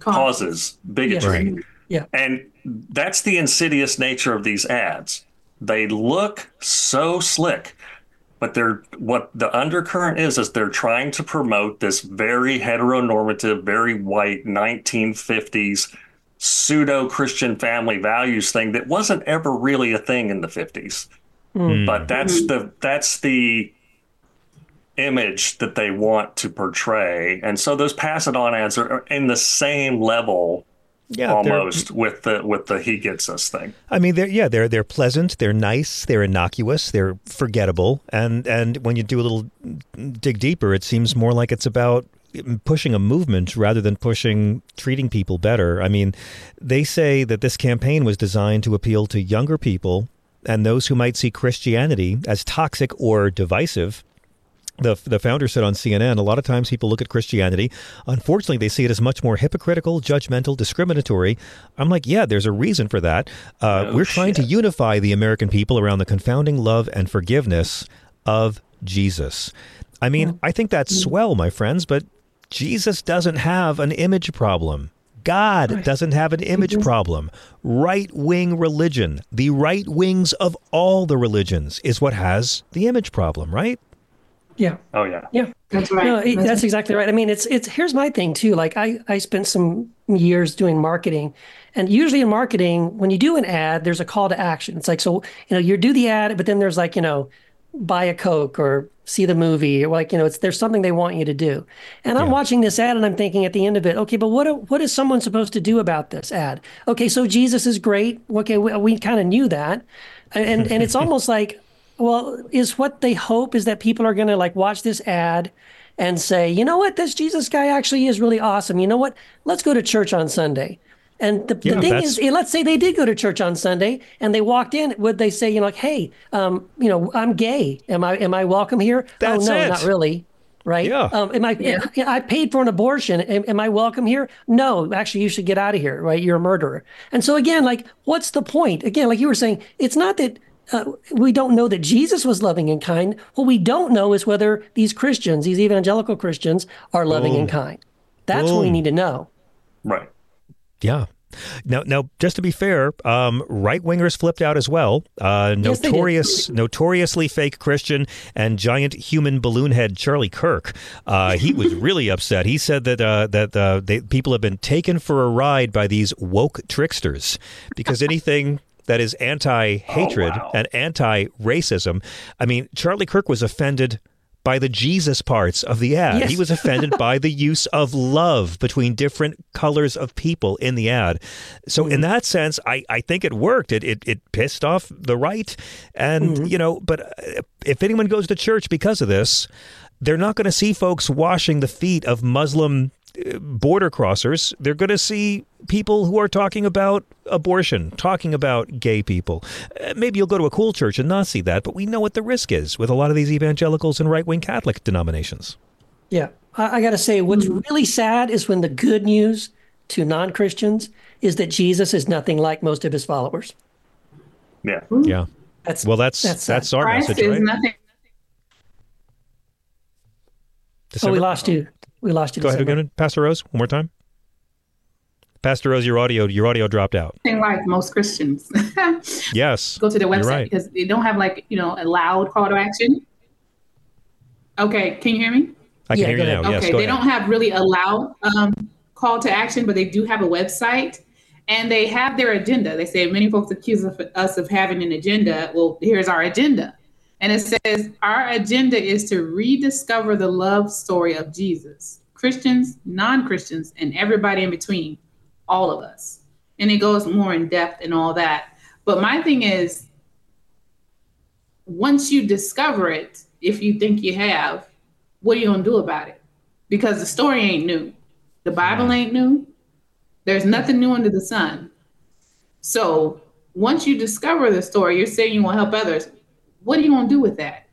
causes bigotry. Yeah. Right. yeah. And that's the insidious nature of these ads. They look so slick, but they're what the undercurrent is is they're trying to promote this very heteronormative, very white 1950s pseudo Christian family values thing that wasn't ever really a thing in the 50s. Mm. But that's the that's the image that they want to portray, and so those pass it on ads are in the same level. Yeah, almost with the with the he gets us thing. I mean, they're yeah, they're they're pleasant, they're nice, they're innocuous, they're forgettable, and and when you do a little dig deeper, it seems more like it's about pushing a movement rather than pushing treating people better. I mean, they say that this campaign was designed to appeal to younger people and those who might see Christianity as toxic or divisive. the the founder said on CNN, a lot of times people look at Christianity. Unfortunately, they see it as much more hypocritical, judgmental, discriminatory. I'm like, yeah, there's a reason for that. Uh, Oh, we're trying to unify the American people around the confounding love and forgiveness of Jesus. I mean, I think that's swell, my friends, but Jesus doesn't have an image problem. God doesn't have an image problem. Right wing religion, the right wings of all the religions, is what has the image problem, right? Yeah. Oh yeah. Yeah. That's right. No, it- That's that's exactly right. I mean, it's it's here's my thing too. Like I I spent some years doing marketing, and usually in marketing, when you do an ad, there's a call to action. It's like so you know you do the ad, but then there's like you know buy a coke or see the movie or like you know it's there's something they want you to do. And I'm watching this ad and I'm thinking at the end of it, okay, but what what is someone supposed to do about this ad? Okay, so Jesus is great. Okay, we, we kind of knew that, and and it's almost like well, is what they hope is that people are going to like watch this ad and say, you know what, this Jesus guy actually is really awesome. You know what? Let's go to church on Sunday. And the, Yeah, the thing that's- is, eh, let's say they did go to church on Sunday and they walked in. Would they say, you know, like, hey, um, you know, I'm gay. Am I am I welcome here? That's oh no, it. not really. Right? Yeah. Um, am I? yeah, I paid for an abortion. Am, am I welcome here? No, actually, you should get out of here. Right? You're a murderer. And so again, like, what's the point? Again, like you were saying, it's not that uh, we don't know that Jesus was loving and kind. What we don't know is whether these Christians, these evangelical Christians, are loving and kind. That's what we need to know. Right. Yeah. Now, now, just to be fair, um, right wingers flipped out as well. Uh, Yes, notorious, notoriously fake Christian and giant human balloon head Charlie Kirk. Uh, he was really upset. He said that uh, that uh, they, people have been taken for a ride by these woke tricksters because anything. That is anti hatred Oh, wow. and anti racism. I mean, Charlie Kirk was offended by the Jesus parts of the ad. Yes. He was offended by the use of love between different colors of people in the ad. So in that sense, I, I think it worked. It, it it pissed off the right, and you know. But uh, if anyone goes to church because of this, they're not going to see folks washing the feet of Muslim border crossers. They're going to see people who are talking about abortion, talking about gay people. Uh, maybe you'll go to a cool church and not see that, but we know what the risk is with a lot of these evangelicals and right wing Catholic denominations. Yeah. I, I got to say, what's really sad is when the good news to non Christians is that Jesus is nothing like most of his followers. Yeah. Yeah. That's Well, that's That's that's, our Christ message, is right? nothing. Oh, we lost you. We lost you. Go ahead Desimber. again, Pastor Rose, one more time. Pastor Rose, your audio your audio dropped out. Nothing like most Christians. Yes. Go to their You're website right. because they don't have like you know a loud call to action. Okay, can you hear me? I can Yeah, hear you ahead. now. Yes, okay, go they ahead. don't have really a loud um, call to action, but they do have a website and they have their agenda. They say many folks accuse us of having an agenda. Well, here's our agenda. And it says our agenda is to rediscover the love story of Jesus, Christians, non Christians, and everybody in between, all of us. And it goes more in depth and all that. But my thing is, once you discover it, if you think you have, what are you going to do about it? Because the story ain't new. The Bible ain't new. There's nothing new under the sun. So once you discover the story, you're saying you want to help others. What are you going to do with that?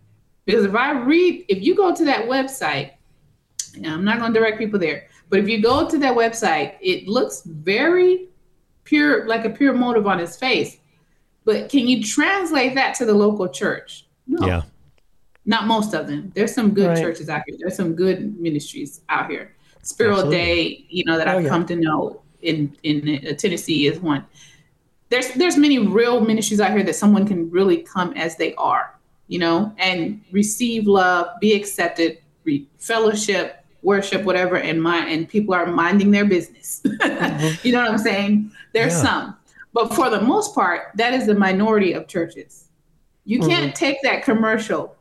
Because if I read, if you go to that website, and I'm not going to direct people there, but if you go to that website, it looks very pure, like a pure motive on his face. But can you translate that to the local church? No Yeah. not most of them. There's some good Right. churches out here. There's some good ministries out here. Spiro Absolutely. Day, you know, that Oh, I've yeah. come to know in in uh, Tennessee is one. There's there's many real ministries out here that someone can really come as they are, you know, and receive love, be accepted, re- fellowship, worship, whatever, and mind and people are minding their business. you know what I'm saying? There's Yeah. some, but for the most part, that is the minority of churches. You can't take that commercial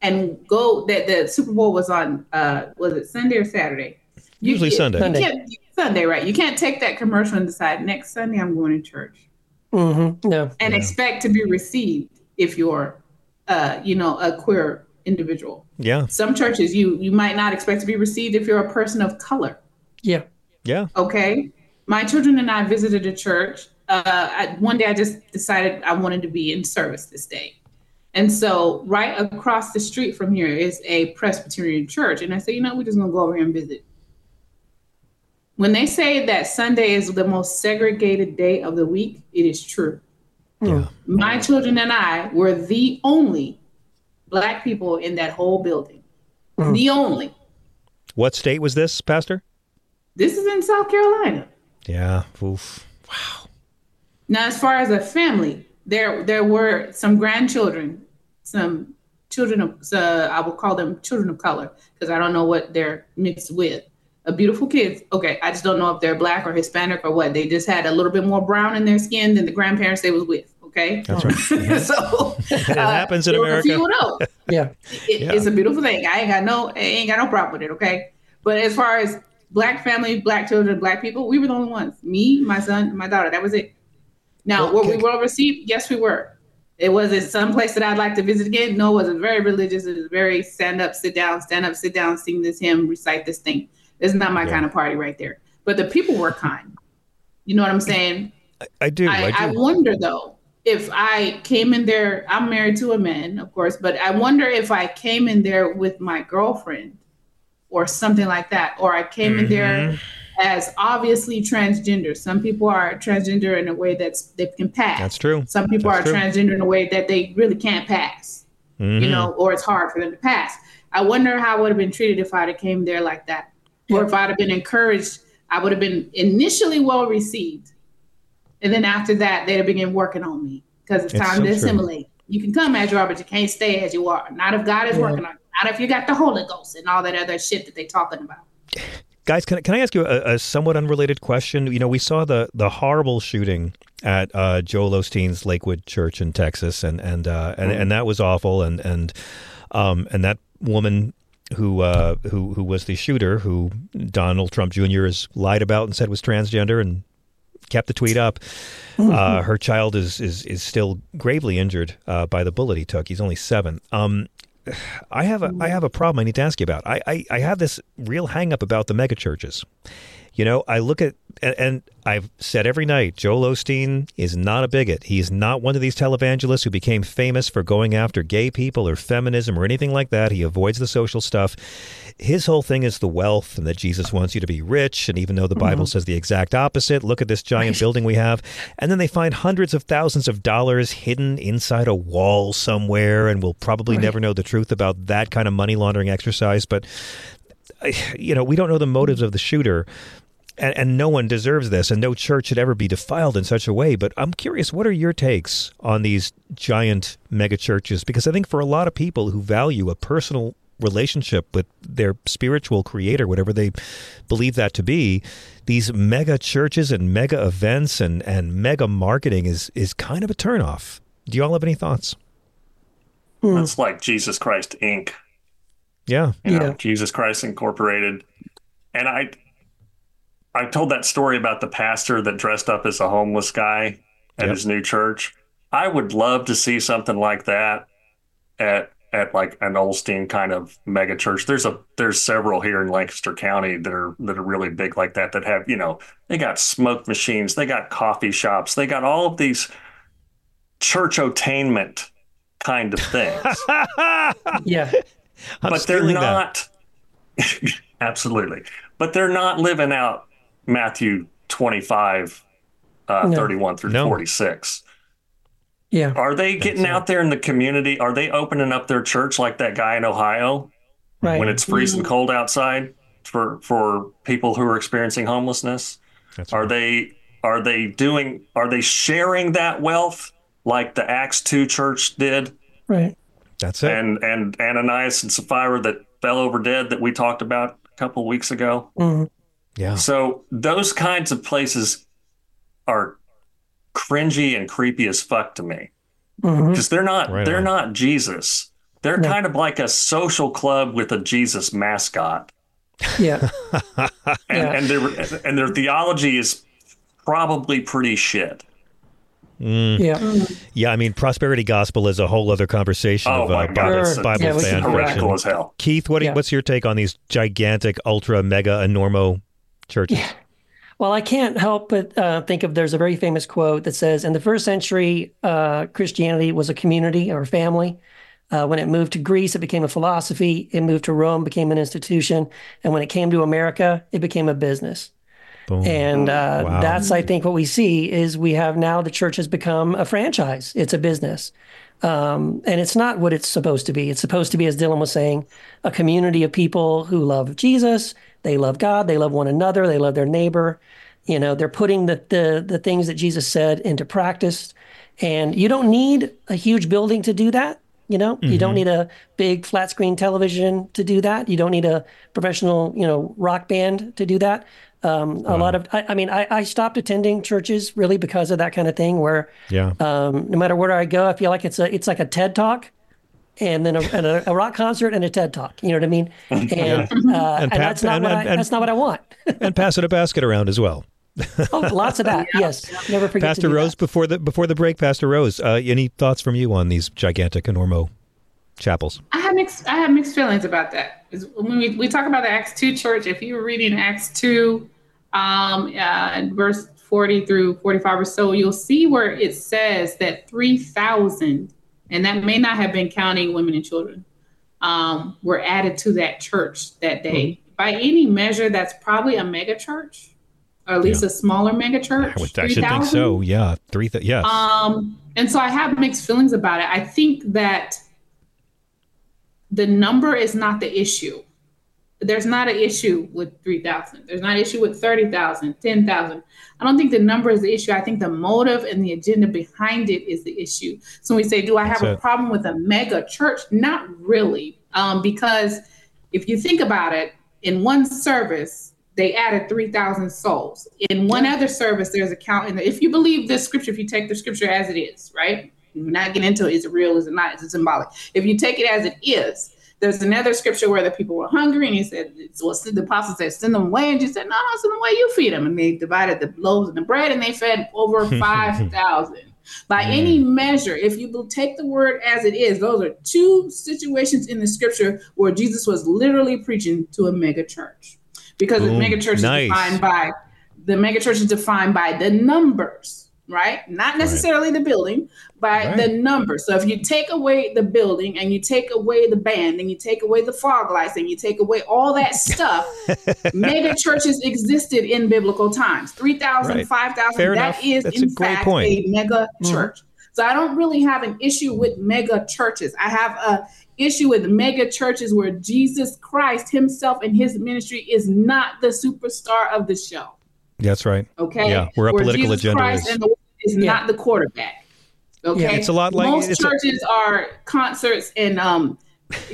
and go that the Super Bowl was on uh was it Sunday or Saturday? You Usually Sunday. Sunday. Sunday, right? You can't take that commercial and decide next Sunday I'm going to church hmm No. and expect to be received if you're uh you know a queer individual. Yeah. Some churches you you might not expect to be received if you're a person of color. Yeah. Yeah. Okay. My children and I visited a church. Uh, I, one day I just decided I wanted to be in service this day. And so, right across the street from here is a Presbyterian church. And I said, you know, we're just going to go over here and visit. When they say that Sunday is the most segregated day of the week, it is true. Yeah. My children and I were the only Black people in that whole building. The only. What state was this, Pastor? This is in South Carolina. Yeah. Oof. Now, as far as a family, there there were some grandchildren, some children of uh, I will call them children of color because I don't know what they're mixed with. A beautiful kids. Okay, I just don't know if they're black or Hispanic or what. They just had a little bit more brown in their skin than the grandparents they was with. Okay, That's right. Mm-hmm. so it uh, happens in there were a few America. You those. Yeah. It, Yeah. It's a beautiful thing. I ain't got no, I ain't got no problem with it. Okay, but as far as black family, black children, black people, we were the only ones. Me, my son, my daughter. That was it. Now, were we Okay. well received? Yes, we were. It was it some place that I'd like to visit again. No, it wasn't very religious. It was very stand up, sit down, stand up, sit down, sing this hymn, recite this thing. It's not my Yeah. kind of party right there. But the people were kind. You know what I'm saying? I do. I, I, I wonder though if I came in there. I'm married to a man, of course, but I wonder if I came in there with my girlfriend or something like that, or I came in Mm-hmm. there as obviously transgender. Some people are transgender in a way that's they can pass. That's true. Some people That's are true. transgender in a way that they really can't pass. You Mhm. know, or it's hard for them to pass. I wonder how I would have been treated if I'd have came there like that, or if I'd have been encouraged. I would have been initially well received, and then after that, they'd have begun working on me because it's It's time so to true. assimilate. You can come as you are, but you can't stay as you are. Not if God is working on you. Not if you got the Holy Ghost and all that other shit that they're talking about. Guys, can, I- can I ask you a, a somewhat unrelated question? You know, we saw the the horrible shooting at uh, Joel Osteen's Lakewood Church in Texas, and and uh, and, and that was awful, and and um, and that woman who uh, who who was the shooter, who Donald Trump Jr. has lied about and said was transgender, and kept the tweet up. Uh, her child is is is still gravely injured uh, by the bullet he took. He's only seven. Um, I have a I have a problem I need to ask you about. I, I, I have this real hang up about the megachurches. You know, I look at and, I've said every night, Joel Osteen is not a bigot. He's not one of these televangelists who became famous for going after gay people or feminism or anything like that. He avoids the social stuff. His whole thing is the wealth and that Jesus wants you to be rich. And even though the Bible mm-hmm. says the exact opposite, look at this giant building we have. And then they find hundreds of thousands of dollars hidden inside a wall somewhere. And we'll probably never know the truth about that kind of money laundering exercise. But, you know, we don't know the motives of the shooter. And, and no one deserves this, and no church should ever be defiled in such a way. But I'm curious, what are your takes on these giant mega churches? Because I think for a lot of people who value a personal relationship with their spiritual creator, whatever they believe that to be, these mega churches and mega events and, and mega marketing is is kind of a turnoff. Do you all have any thoughts? That's like Jesus Christ Inc. Yeah. you know, Yeah. Jesus Christ Incorporated. And I I told that story about the pastor that dressed up as a homeless guy at Yep. his new church. I would love to see something like that at at like an Osteen kind of mega church. There's a there's several here in Lancaster County that are that are really big like that that have, you know, they got smoke machines, they got coffee shops, they got all of these church attainment kind of things. Yeah. I'm but they're not absolutely but they're not living out matthew 25 uh, No. 31 through No. 46 Yeah. are they getting out there in the community are they opening up their church like that guy in ohio Right. when it's freezing cold outside for for people who are experiencing homelessness That's are right. they are they doing are they sharing that wealth like the acts 2 church did right. That's it. and and Ananias and Sapphira that fell over dead that we talked about a couple of weeks ago. Mhm. Yeah. So those kinds of places are cringy and creepy as fuck to me because they're not Right they're on. not Jesus. They're No. kind of like a social club with a Jesus mascot, Yeah. and Yeah. and their and their theology is probably pretty shit. Yeah. Yeah, I mean, prosperity gospel is a whole other conversation Oh of my uh, Bible, it's, Sure. Bible Yeah, we fan fiction. heretical as hell. Keith, what Yeah. what's your take on these gigantic, ultra, mega, enormo churches? Yeah. Well, I can't help but uh, think of there's a very famous quote that says, "In the first century, uh, Christianity was a community or a family. Uh, when it moved to Greece, it became a philosophy. It moved to Rome, became an institution, and when it came to America, it became a business." Boom. And uh, Wow. that's, I think, what we see is we have now the church has become a franchise. It's a business. Um, and it's not what it's supposed to be. It's supposed to be, as Dillon was saying, a community of people who love Jesus. They love God. They love one another. They love their neighbor. You know, they're putting the, the, the things that Jesus said into practice. And you don't need a huge building to do that. You know, you don't need a big flat screen television to do that. You don't need a professional, you know, rock band to do that. Um, a lot of, I, I mean, I, I stopped attending churches really because of that kind of thing where Yeah. um, no matter where I go, I feel like it's a it's like a TED talk, and then a, and a, a rock concert and a TED talk. You know what I mean? And, uh, and, And that's not and- what and- I, and- that's not what I want. and passing a basket around as well. oh, lots of that. Yes, never forget Pastor to Rose, that. before the before the break, Pastor Rose, uh, any thoughts from you on these gigantic enormo chapels? I have mixed. I have mixed feelings about that. When we, we talk about the Acts two church, if you were reading Acts two, um, uh, verse forty through forty five or so, you'll see where it says that three thousand, and that may not have been counting women and children, um, were added to that church that day. By any measure, that's probably a mega church, or at least a smaller mega church. I, would, I should think so. Yeah, three. Th- yes. Um, and so I have mixed feelings about it. I think that the number is not the issue. There's not an issue with 3,000. There's not an issue with 30,000, 10,000. I don't think the number is the issue. I think the motive and the agenda behind it is the issue. So when we say, do I have That's a it. problem with a mega church? Not really. Um, because if you think about it, in one service, they added 3,000 souls. In one other service, there's a count. And if you believe this scripture, if you take the scripture as it is, right? We're not getting into is it real, is it not, is it symbolic? If you take it as it is, there's another scripture where the people were hungry, and he said, well, the apostle said, send them away. And Jesus said, no, send them away, you feed them. And they divided the loaves and the bread, and they fed over 5,000. By any measure, if you will take the word as it is, those are two situations in the scripture where Jesus was literally preaching to a mega church. Because the mega church Nice. is defined by the mega church is defined by the numbers, right? Not necessarily the building, by Right. the number. So if you take away the building and you take away the band and you take away the fog lights and you take away all that stuff, mega churches existed in biblical times. 3,000, Right. 5,000, Fair that is That's in fact point. a mega mm-hmm. church. So I don't really have an issue with mega churches. I have a issue with mega churches where Jesus Christ himself and his ministry is not the superstar of the show. That's right. Okay. Yeah, where a Where political Jesus agenda Christ is. and the word is Yeah. not the quarterback. Okay. Yeah, it's a lot like- most it's a- churches are concerts and um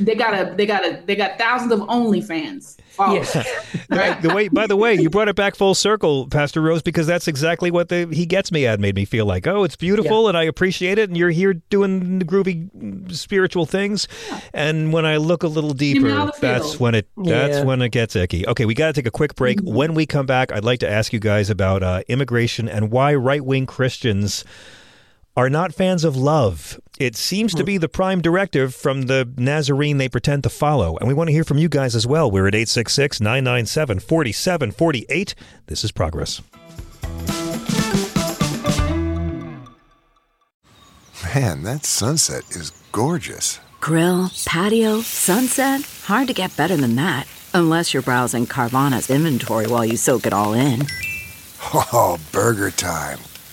they got a they got a they got thousands of OnlyFans followers. Right. The way, by the way, you brought it back full circle, Pastor Rose, because that's exactly what the he gets me at. Made me feel like, oh, it's beautiful, and I appreciate it, and you're here doing the groovy spiritual things. And when I look a little deeper, that's when it that's Yeah. when it gets icky. Okay, we got to take a quick break. When we come back, I'd like to ask you guys about uh, immigration and why right wing Christians are not fans of love. It seems to hmm. be the prime directive from the Nazarene they pretend to follow. And we want to hear from you guys as well. We're at 866 997 4748. This is Progress. Man, that sunset is gorgeous. Grill, patio, sunset. Hard to get better than that. Unless you're browsing Carvana's inventory while you soak it all in. Oh, burger time.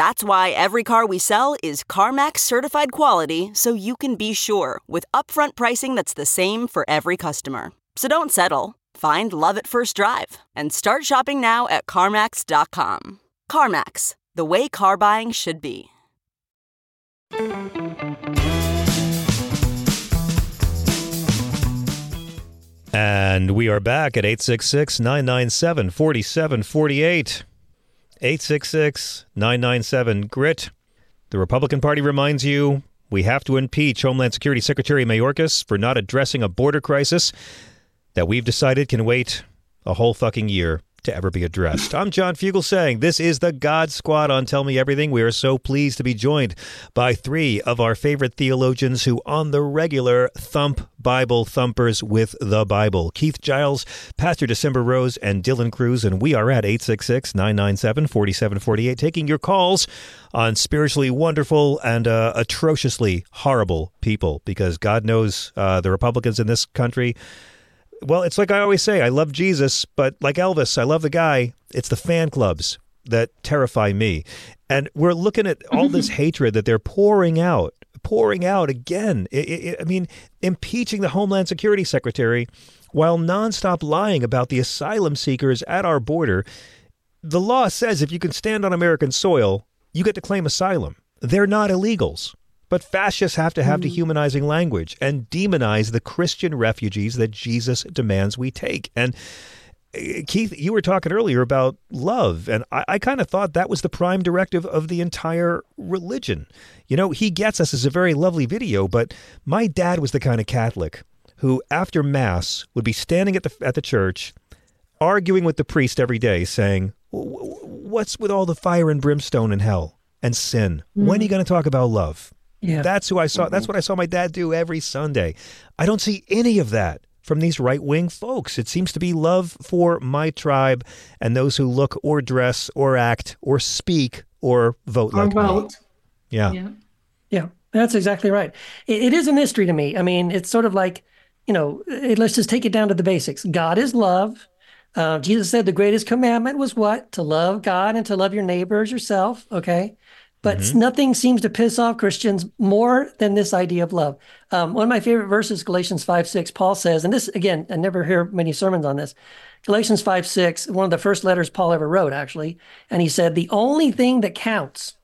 That's why every car we sell is CarMax certified quality so you can be sure with upfront pricing that's the same for every customer. So don't settle. Find love at first drive and start shopping now at CarMax.com. CarMax, the way car buying should be. And we are back at 866 997 4748. 866 997 GRIT. The Republican Party reminds you we have to impeach Homeland Security Secretary Mayorkas for not addressing a border crisis that we've decided can wait a whole fucking year to ever be addressed. I'm John Fugelsang this is the God Squad on Tell Me Everything. We are so pleased to be joined by three of our favorite theologians who, on the regular, thump Bible thumpers with the Bible. Keith Giles, Pastor Desimber Rose, and Dillon Cruz. And we are at 866 997 4748, taking your calls on spiritually wonderful and uh, atrociously horrible people because God knows uh, the Republicans in this country well, it's like I always say, I love Jesus, but like Elvis, I love the guy. It's the fan clubs that terrify me. And we're looking at all this hatred that they're pouring out, pouring out again. It, it, I mean, impeaching the Homeland Security Secretary while nonstop lying about the asylum seekers at our border. The law says if you can stand on American soil, you get to claim asylum. They're not illegals. But fascists have to have dehumanizing language and demonize the Christian refugees that Jesus demands we take. And uh, Keith, you were talking earlier about love, and I, I kind of thought that was the prime directive of the entire religion. You know, He Gets Us is a very lovely video, but my dad was the kind of Catholic who, after Mass, would be standing at the, at the church arguing with the priest every day, saying, What's with all the fire and brimstone in hell and sin? When are you going to talk about love? Yeah. That's who I saw. That's what I saw my dad do every Sunday. I don't see any of that from these right wing folks. It seems to be love for my tribe and those who look or dress or act or speak or vote Or like vote. me. Yeah. Yeah. Yeah, that's exactly right. It, it is a mystery to me. I mean, it's sort of like, you know, it, let's just take it down to the basics. God is love. Uh, Jesus said the greatest commandment was what? To love God and to love your neighbor as yourself. Okay. But nothing seems to piss off Christians more than this idea of love. Um, one of my favorite verses, Galatians 5 6, Paul says, and this, again, I never hear many sermons on this. Galatians 5 6, one of the first letters Paul ever wrote, actually. And he said, The only thing that counts,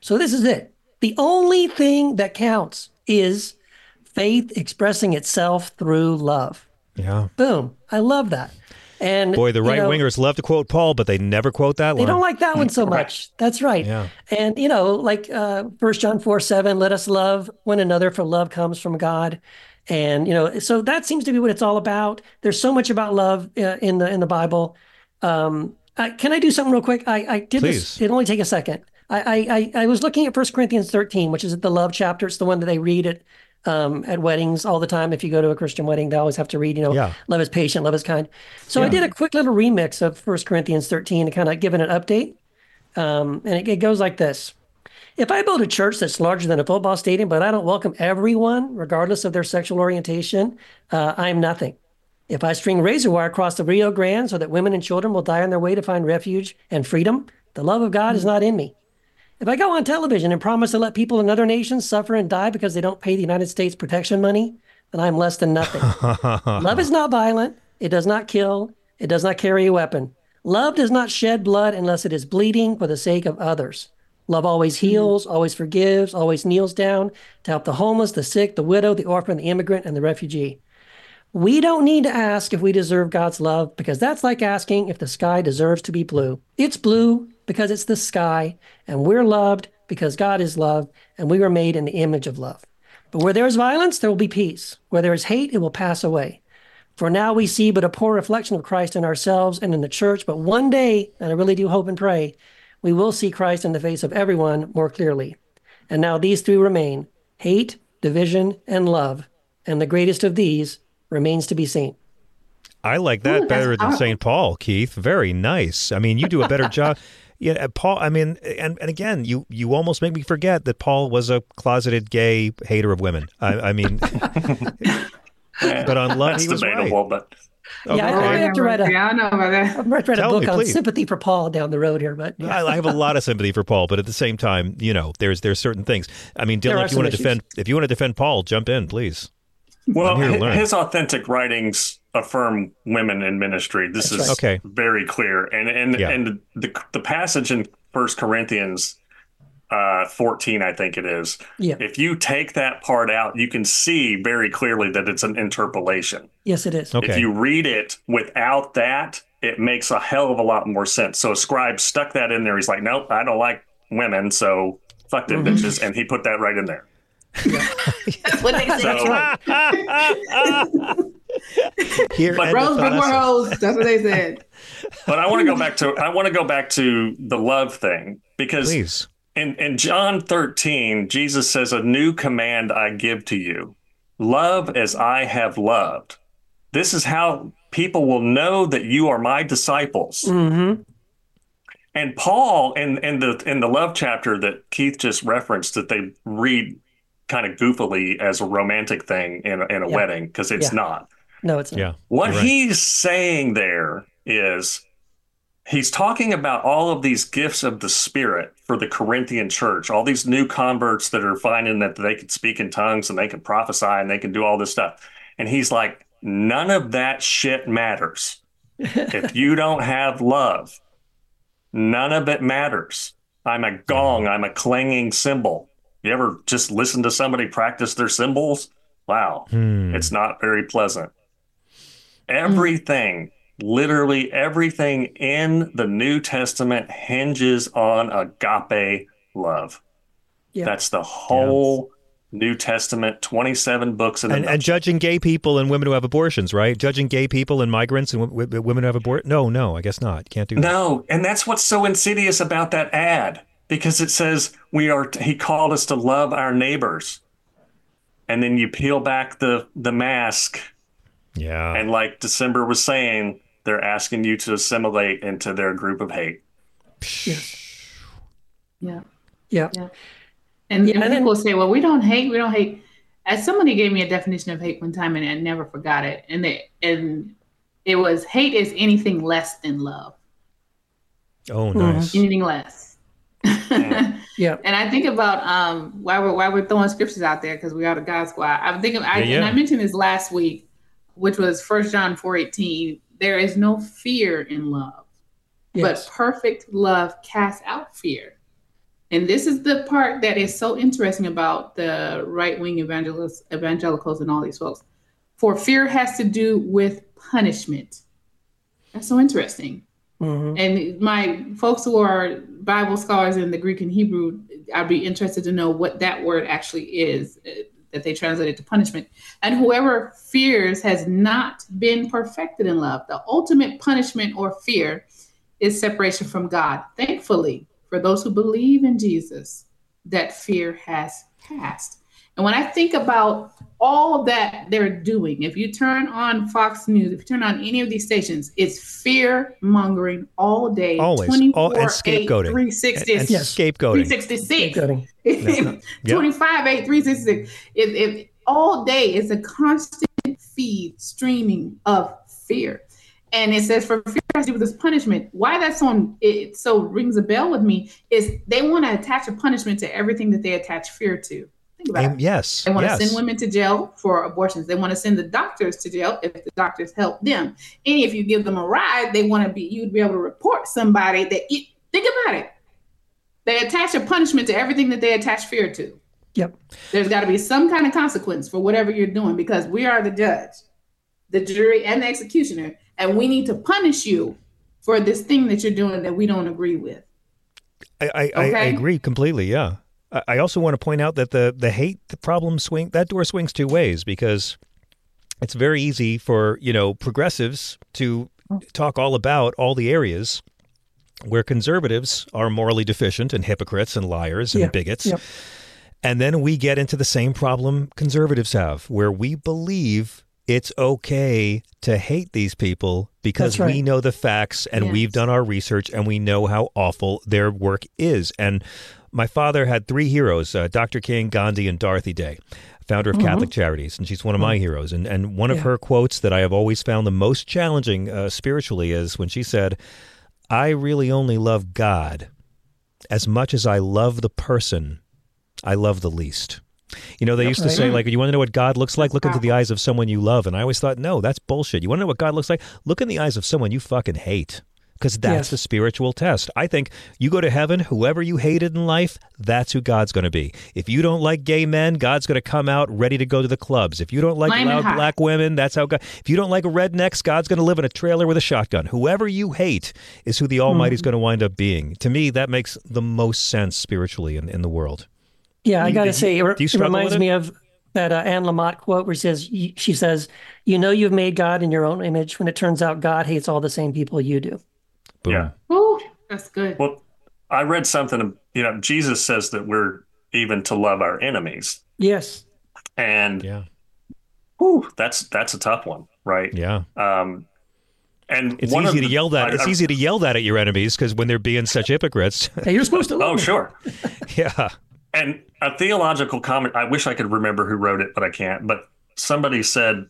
so this is it. The only thing that counts is faith expressing itself through love. Yeah. Boom. I love that. And Boy, the you right know, wingers love to quote Paul, but they never quote that one. They line. don't like that one so much. That's right. Yeah. And you know, like uh First John four seven, let us love one another, for love comes from God. And you know, so that seems to be what it's all about. There's so much about love uh, in the in the Bible. Um, I, can I do something real quick? I, I did this. Please. It'll only take a second. I, I I I was looking at First Corinthians 13, which is the love chapter. It's the one that they read at um, at weddings all the time. If you go to a Christian wedding, they always have to read, you know, Yeah. love is patient, love is kind. So I did a quick little remix of First Corinthians 13 to kind of give it an update. Um, and it, it goes like this. If I build a church that's larger than a football stadium, but I don't welcome everyone, regardless of their sexual orientation, uh, I'm nothing. If I string razor wire across the Rio Grande so that women and children will die on their way to find refuge and freedom, the love of God is not in me. If I go on television and promise to let people in other nations suffer and die because they don't pay the United States protection money, then I'm less than nothing. Love is not violent. It does not kill. It does not carry a weapon. Love does not shed blood unless it is bleeding for the sake of others. Love always hmm. heals, always forgives, always kneels down to help the homeless, the sick, the widow, the orphan, the immigrant, and the refugee. We don't need to ask if we deserve God's love because that's like asking if the sky deserves to be blue. It's blue because it's the sky, and we're loved because God is love, and we were made in the image of love. But where there is violence, there will be peace. Where there is hate, it will pass away. For now we see but a poor reflection of Christ in ourselves and in the church, but one day, and I really do hope and pray, we will see Christ in the face of everyone more clearly. And now these three remain hate, division, and love. And the greatest of these remains to be seen. I like that Ooh, better than. St. Paul, Keith. Very nice. I mean, you do a better job. Yeah, uh, Paul. I mean, and, and again, you you almost make me forget that Paul was a closeted gay hater of women. I, I mean, but on love, That's he was debatable, right. but Yeah, I, I have to write a, Yeah, I know about that. I'm going to write a book me, on please. sympathy for Paul down the road here, but yeah. I, I have a lot of sympathy for Paul, but at the same time, you know, there's there's certain things. I mean, Dillon, if you want to defend, if you want to defend Paul, jump in, please. well, I'm here to hi- learn. his authentic writings affirm women in ministry. This is right. Okay. very clear, and and Yeah. and the the passage in First Corinthians uh, fourteen, I think it is. Yeah. If you take that part out, you can see very clearly that it's an interpolation. yes, it is. Okay. If you read it without that, it makes a hell of a lot more sense. So a scribe stuck that in there. He's like, nope, I don't like women, so fuck them Mhm. bitches, and he put that right in there. That's what they say. So- Here, But end Rose of before process. hoes. That's what they said. but I want to go back to I want to go back to the love thing because Please. in in John 13, Jesus says, "A new command I give to you: love as I have loved." This is how people will know that you are my disciples. Mm-hmm. And Paul, in in the in the love chapter that Keith just referenced, that they read kind of goofily as a romantic thing in a, in a Yeah. wedding because it's Yeah. not. No, it's not. Yeah. What right. he's saying there is he's talking about all of these gifts of the Spirit for the Corinthian church, all these new converts that are finding that they can speak in tongues and they can prophesy and they can do all this stuff. And he's like, none of that shit matters. if you don't have love, none of it matters. I'm a gong, I'm a clanging cymbal. You ever just listen to somebody practice their cymbals? Wow, Hmm. it's not very pleasant. Mm-hmm. Everything, literally everything in the New Testament hinges on agape love. Yeah. That's the whole New Testament, 27 books in the And, and judging gay people and women who have abortions, right? Judging gay people and migrants and w- w- women who have abortions. No, no, I guess not. Can't do that. No, and that's what's so insidious about that ad because it says we are he called us to love our neighbors. And then you peel back the the mask Yeah. and like Desimber was saying, they're asking you to assimilate into their group of hate. Yeah. Yeah. Yeah. And, Yeah, and and then- people say, well, we don't hate, we don't hate. As somebody gave me a definition of hate one time and I never forgot it. And they, and it was hate is anything less than love. Oh, Mm-hmm. nice. Anything less. Yeah. And I think about um why we're why we're throwing scriptures out there because we are the God Squad. I'm thinking I Yeah, yeah. and I mentioned this last week, which was First John four eighteen. There is no fear in love, Yes. but perfect love casts out fear. And this is the part that is so interesting about the right wing evangelists, evangelicals, and all these folks. For fear has to do with punishment. That's so interesting. Mhm. And my folks who are Bible scholars in the Greek and Hebrew, I'd be interested to know what that word actually is that they translated to punishment. And whoever fears has not been perfected in love. The ultimate punishment or fear is separation from God. Thankfully, for those who believe in Jesus, that fear has passed. And when I think about all that they're doing, if you turn on Fox News, if you turn on any of these stations, it's fear mongering all day, Always. 24 All- and 8, scapegoating. 360, And, and scapegoating. 366. Scapegoating. Yep. 25, 8, 366. It, it, all day is a constant feed streaming of fear. And it says for fear has to do with this punishment. Why that's on it so rings a bell with me is they want to attach a punishment to everything that they attach fear to. Think about Um, it. yes. They want yes. to send women to jail for abortions. They want to send the doctors to jail if the doctors help them. And if you give them a ride, they want to be you'd be able to report somebody that you think about it. They attach a punishment to everything that they attach fear to. Yep. There's got to be some kind of consequence for whatever you're doing because we are the judge, the jury, and the executioner, and we need to punish you for this thing that you're doing that we don't agree with. I, I, I, I agree completely. Yeah. I, I also want to point out that the the hate the problem swing that door swings two ways because it's very easy for you know progressives to talk all about all the areas where conservatives are morally deficient and hypocrites and liars and Yeah. bigots. Yep. And then we get into the same problem conservatives have, where we believe it's okay to hate these people because right. we know the facts and we've done our research and we know how awful their work is. And my father had three heroes uh, Dr. King, Gandhi, and Dorothy Day, founder of Catholic Charities. And she's one of my heroes. And, and one of Yeah. her quotes that I have always found the most challenging uh, spiritually is when she said, I really only love God as much as I love the person I love the least. You know, they used to say, like, you want to know what God looks like? Look into the eyes of someone you love. And I always thought, no, that's bullshit. You want to know what God looks like? Look in the eyes of someone you fucking hate. Because that's Yes. the spiritual test. I think you go to heaven, whoever you hated in life, that's who God's going to be. If you don't like gay men, God's going to come out ready to go to the clubs. If you don't like Flaming loud black women, that's how God. If you don't like rednecks, God's going to live in a trailer with a shotgun. Whoever you hate is who the Almighty's Mm. going to wind up being. To me, that makes the most sense spiritually in, in the world. Yeah, I got to say, it, do it reminds it? me of that uh, Anne Lamott quote where she says, "She says, you know, you've made God in your own image when it turns out God hates all the same people you do." Boom. Yeah. Ooh, that's good. Well, I read something, you know, Jesus says that we're even to love our enemies. Yes, And Yeah. whew, that's that's a tough one, right? Yeah. Um, and It's easy to the- yell that. I- It's I- easy to yell that at your enemies because when they're being such hypocrites. Hey, you're supposed to love Oh, me. sure. yeah. And a theological comment, I wish I could remember who wrote it, but I can't. But somebody said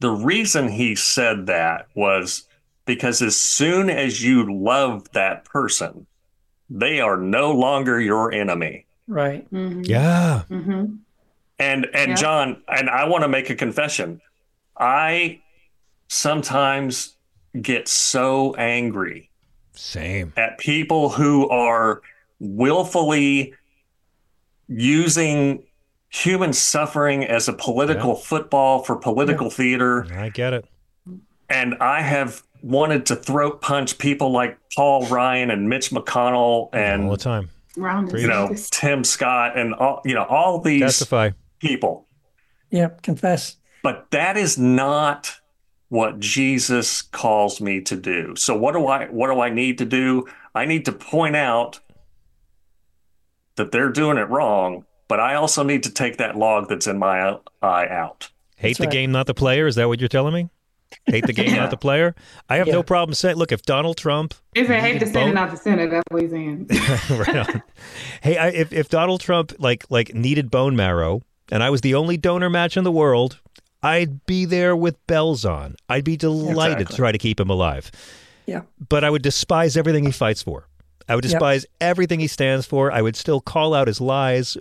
the reason he said that was because as soon as you love that person, they are no longer your enemy. Right. Mhm. Yeah. Mhm. And and Yeah. John, and I want to make a confession. I sometimes get so angry Same. at people who are willfully using human suffering as a political football for political theater. I get it. And I have wanted to throat punch people like Paul Ryan and Mitch McConnell and All the time. You know Tim Scott and all you know all these Testify. people. Yep. Confess. But that is not what Jesus calls me to do. So what do I what do I need to do? I need to point out that they're doing it wrong, but I also need to take that log that's in my eye out. Hate That's the right. game, not the player. Is that what you're telling me? Hate the game, not the player. I have no problem saying, look, if Donald Trump, If I hate the Bone- not the Senate, that's what he's saying. right on. hey, I, if if Donald Trump like like needed bone marrow, and I was the only donor match in the world, I'd be there with bells on. I'd be delighted to try to keep him alive. Yeah. But I would despise everything he fights for. I would Yep. despise everything he stands for. I would still call out his lies.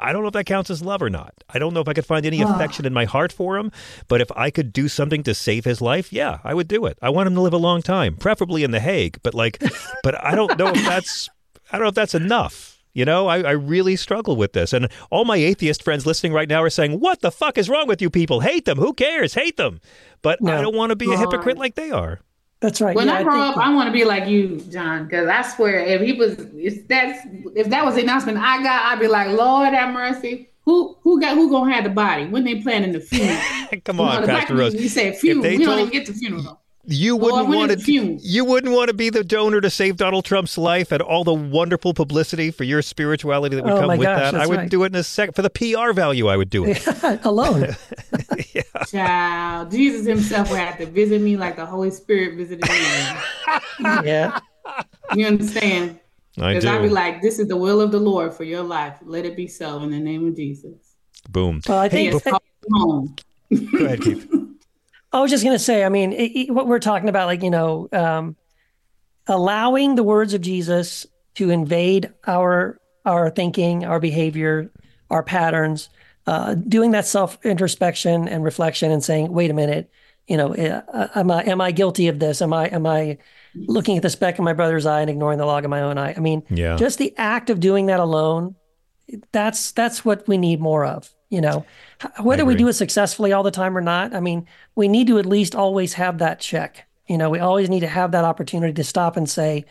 I don't know if that counts as love or not. I don't know if I could find any affection in my heart for him. But if I could do something to save his life, yeah, I would do it. I want him to live a long time, preferably in The Hague. But like, but I don't know if that's, I don't know if that's enough. You know, I, I really struggle with this. And all my atheist friends listening right now are saying, What the fuck is wrong with you people? Hate them. Who cares? Hate them. But I don't want to be a hypocrite like they are. That's right. When yeah, I grow think up, I want to be like you, John, because I swear, if he was, if that's, if that was the announcement I got, I'd be like, Lord have mercy. Who who got who gonna have the body when they planning the funeral? Come You know, on, Pastor Rose. people, You say funeral. they We don't even get the funeral. You wouldn't when want to. the? You wouldn't want to be the donor to save Donald Trump's life and all the wonderful publicity for your spirituality that would Oh come my with gosh, that. I would right. do it in a sec for the PR value. I would do it. alone. Child, Jesus himself would have to visit me like the Holy Spirit visited me. yeah. You understand? I Because I'd be do. like, this is the will of the Lord for your life. Let it be so in the name of Jesus. Boom. Well, I think has called you home. Go ahead, Keith. I was just going to say, I mean, it, it- what we're talking about, like, you know, um, allowing the words of Jesus to invade our our thinking, our behavior, our patterns, uh, doing that self introspection and reflection, and saying, "Wait a minute, you know, uh, am I am I guilty of this? Am I am I looking at the speck in my brother's eye and ignoring the log in my own eye?" I mean, Yeah. just the act of doing that alone, that's that's what we need more of. You know, whether we do it successfully all the time or not, I mean, we need to at least always have that check. You know, we always need to have that opportunity to stop and say,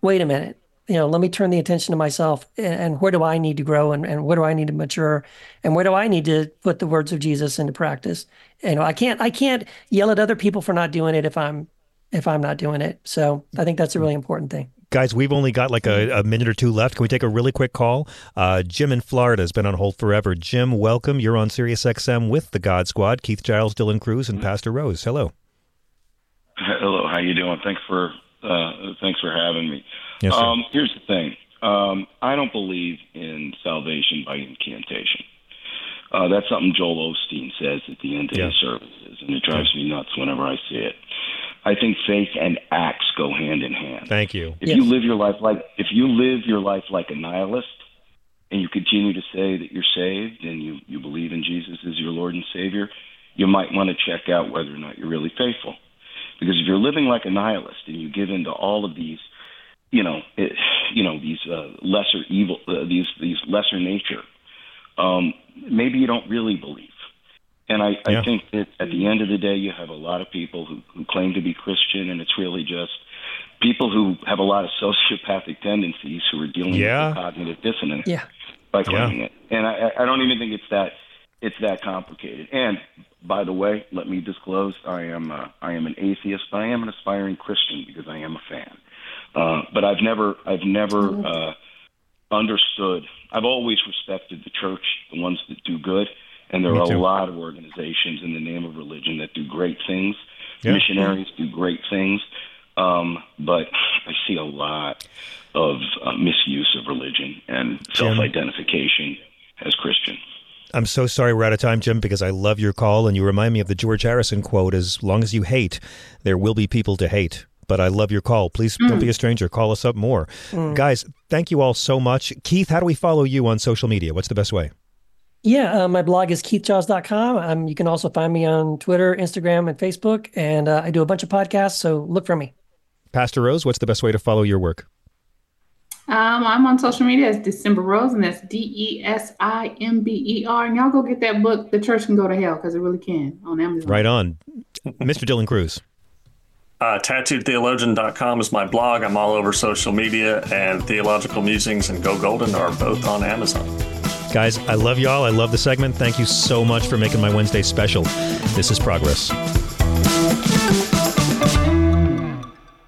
wait a minute, you know, let me turn the attention to myself and, where do I need to grow and, and where do I need to mature and where do I need to put the words of Jesus into practice? You know, I can't I can't yell at other people for not doing it if I'm if I'm not doing it. So I think that's a hmm. really important thing. Guys, we've only got like a, a minute or two left. Can we take a really quick call? Uh, Jim in Florida has been on hold forever. Jim, welcome. You're on Sirius XM with the God Squad. Keith Giles, Dillon Cruz, and Pastor Rose. Hello. Hello, how you doing? Thanks for uh, thanks for having me. Yes, sir. Um, here's the thing. Um, I don't believe in salvation by incantation. Uh, that's something Joel Osteen says at the end of Yeah. his services, and it drives me nuts whenever I see it. I think faith and acts go hand in hand. Thank you. If Yes. you live your life like if you live your life like a nihilist, and you continue to say that you're saved and you you believe in Jesus as your Lord and Savior, you might want to check out whether or not you're really faithful. Because if you're living like a nihilist and you give in to all of these, you know, it, you know these uh, lesser evil, uh, these these lesser nature, um, maybe you don't really believe. And I, Yeah. I think that at the end of the day, you have a lot of people who, who claim to be Christian, and it's really just people who have a lot of sociopathic tendencies who are dealing Yeah. with the cognitive dissonance Yeah. by claiming it. And I, I don't even think it's that it's that complicated. And by the way, let me disclose I am uh, I am an atheist, but I am an aspiring Christian because I am a fan. Uh, but I've never I've never uh, understood. I've always respected the church, the ones that do good, and there Me are too. a lot of organizations in the name of religion that do great things. Yeah. Missionaries do great things, um, but I see a lot of uh, misuse of religion and self-identification as Christian. I'm so sorry we're out of time, Jim, because I love your call and you remind me of the George Harrison quote as long as you hate, there will be people to hate. But I love your call. Please don't be a stranger. Call us up more. Guys, thank you all so much. Keith, how do we follow you on social media? What's the best way? Yeah, uh, my blog is keithgiles.com. Um, you can also find me on Twitter, Instagram, and Facebook. And uh, I do a bunch of podcasts, so look for me. Pastor Rose, what's the best way to follow your work? Um, I'm on social media as Desimber Rose, and that's D E S I M B E R. And y'all go get that book, The Church Can Go to Hell, because it really can on Amazon. Right on. Mr. Dillon Cruz. Uh, tattooedtheologian.com is my blog. I'm all over social media, and Theological Musings and Go Golden are both on Amazon. Guys, I love y'all. I love the segment. Thank you so much for making my Wednesday special. This is Progress.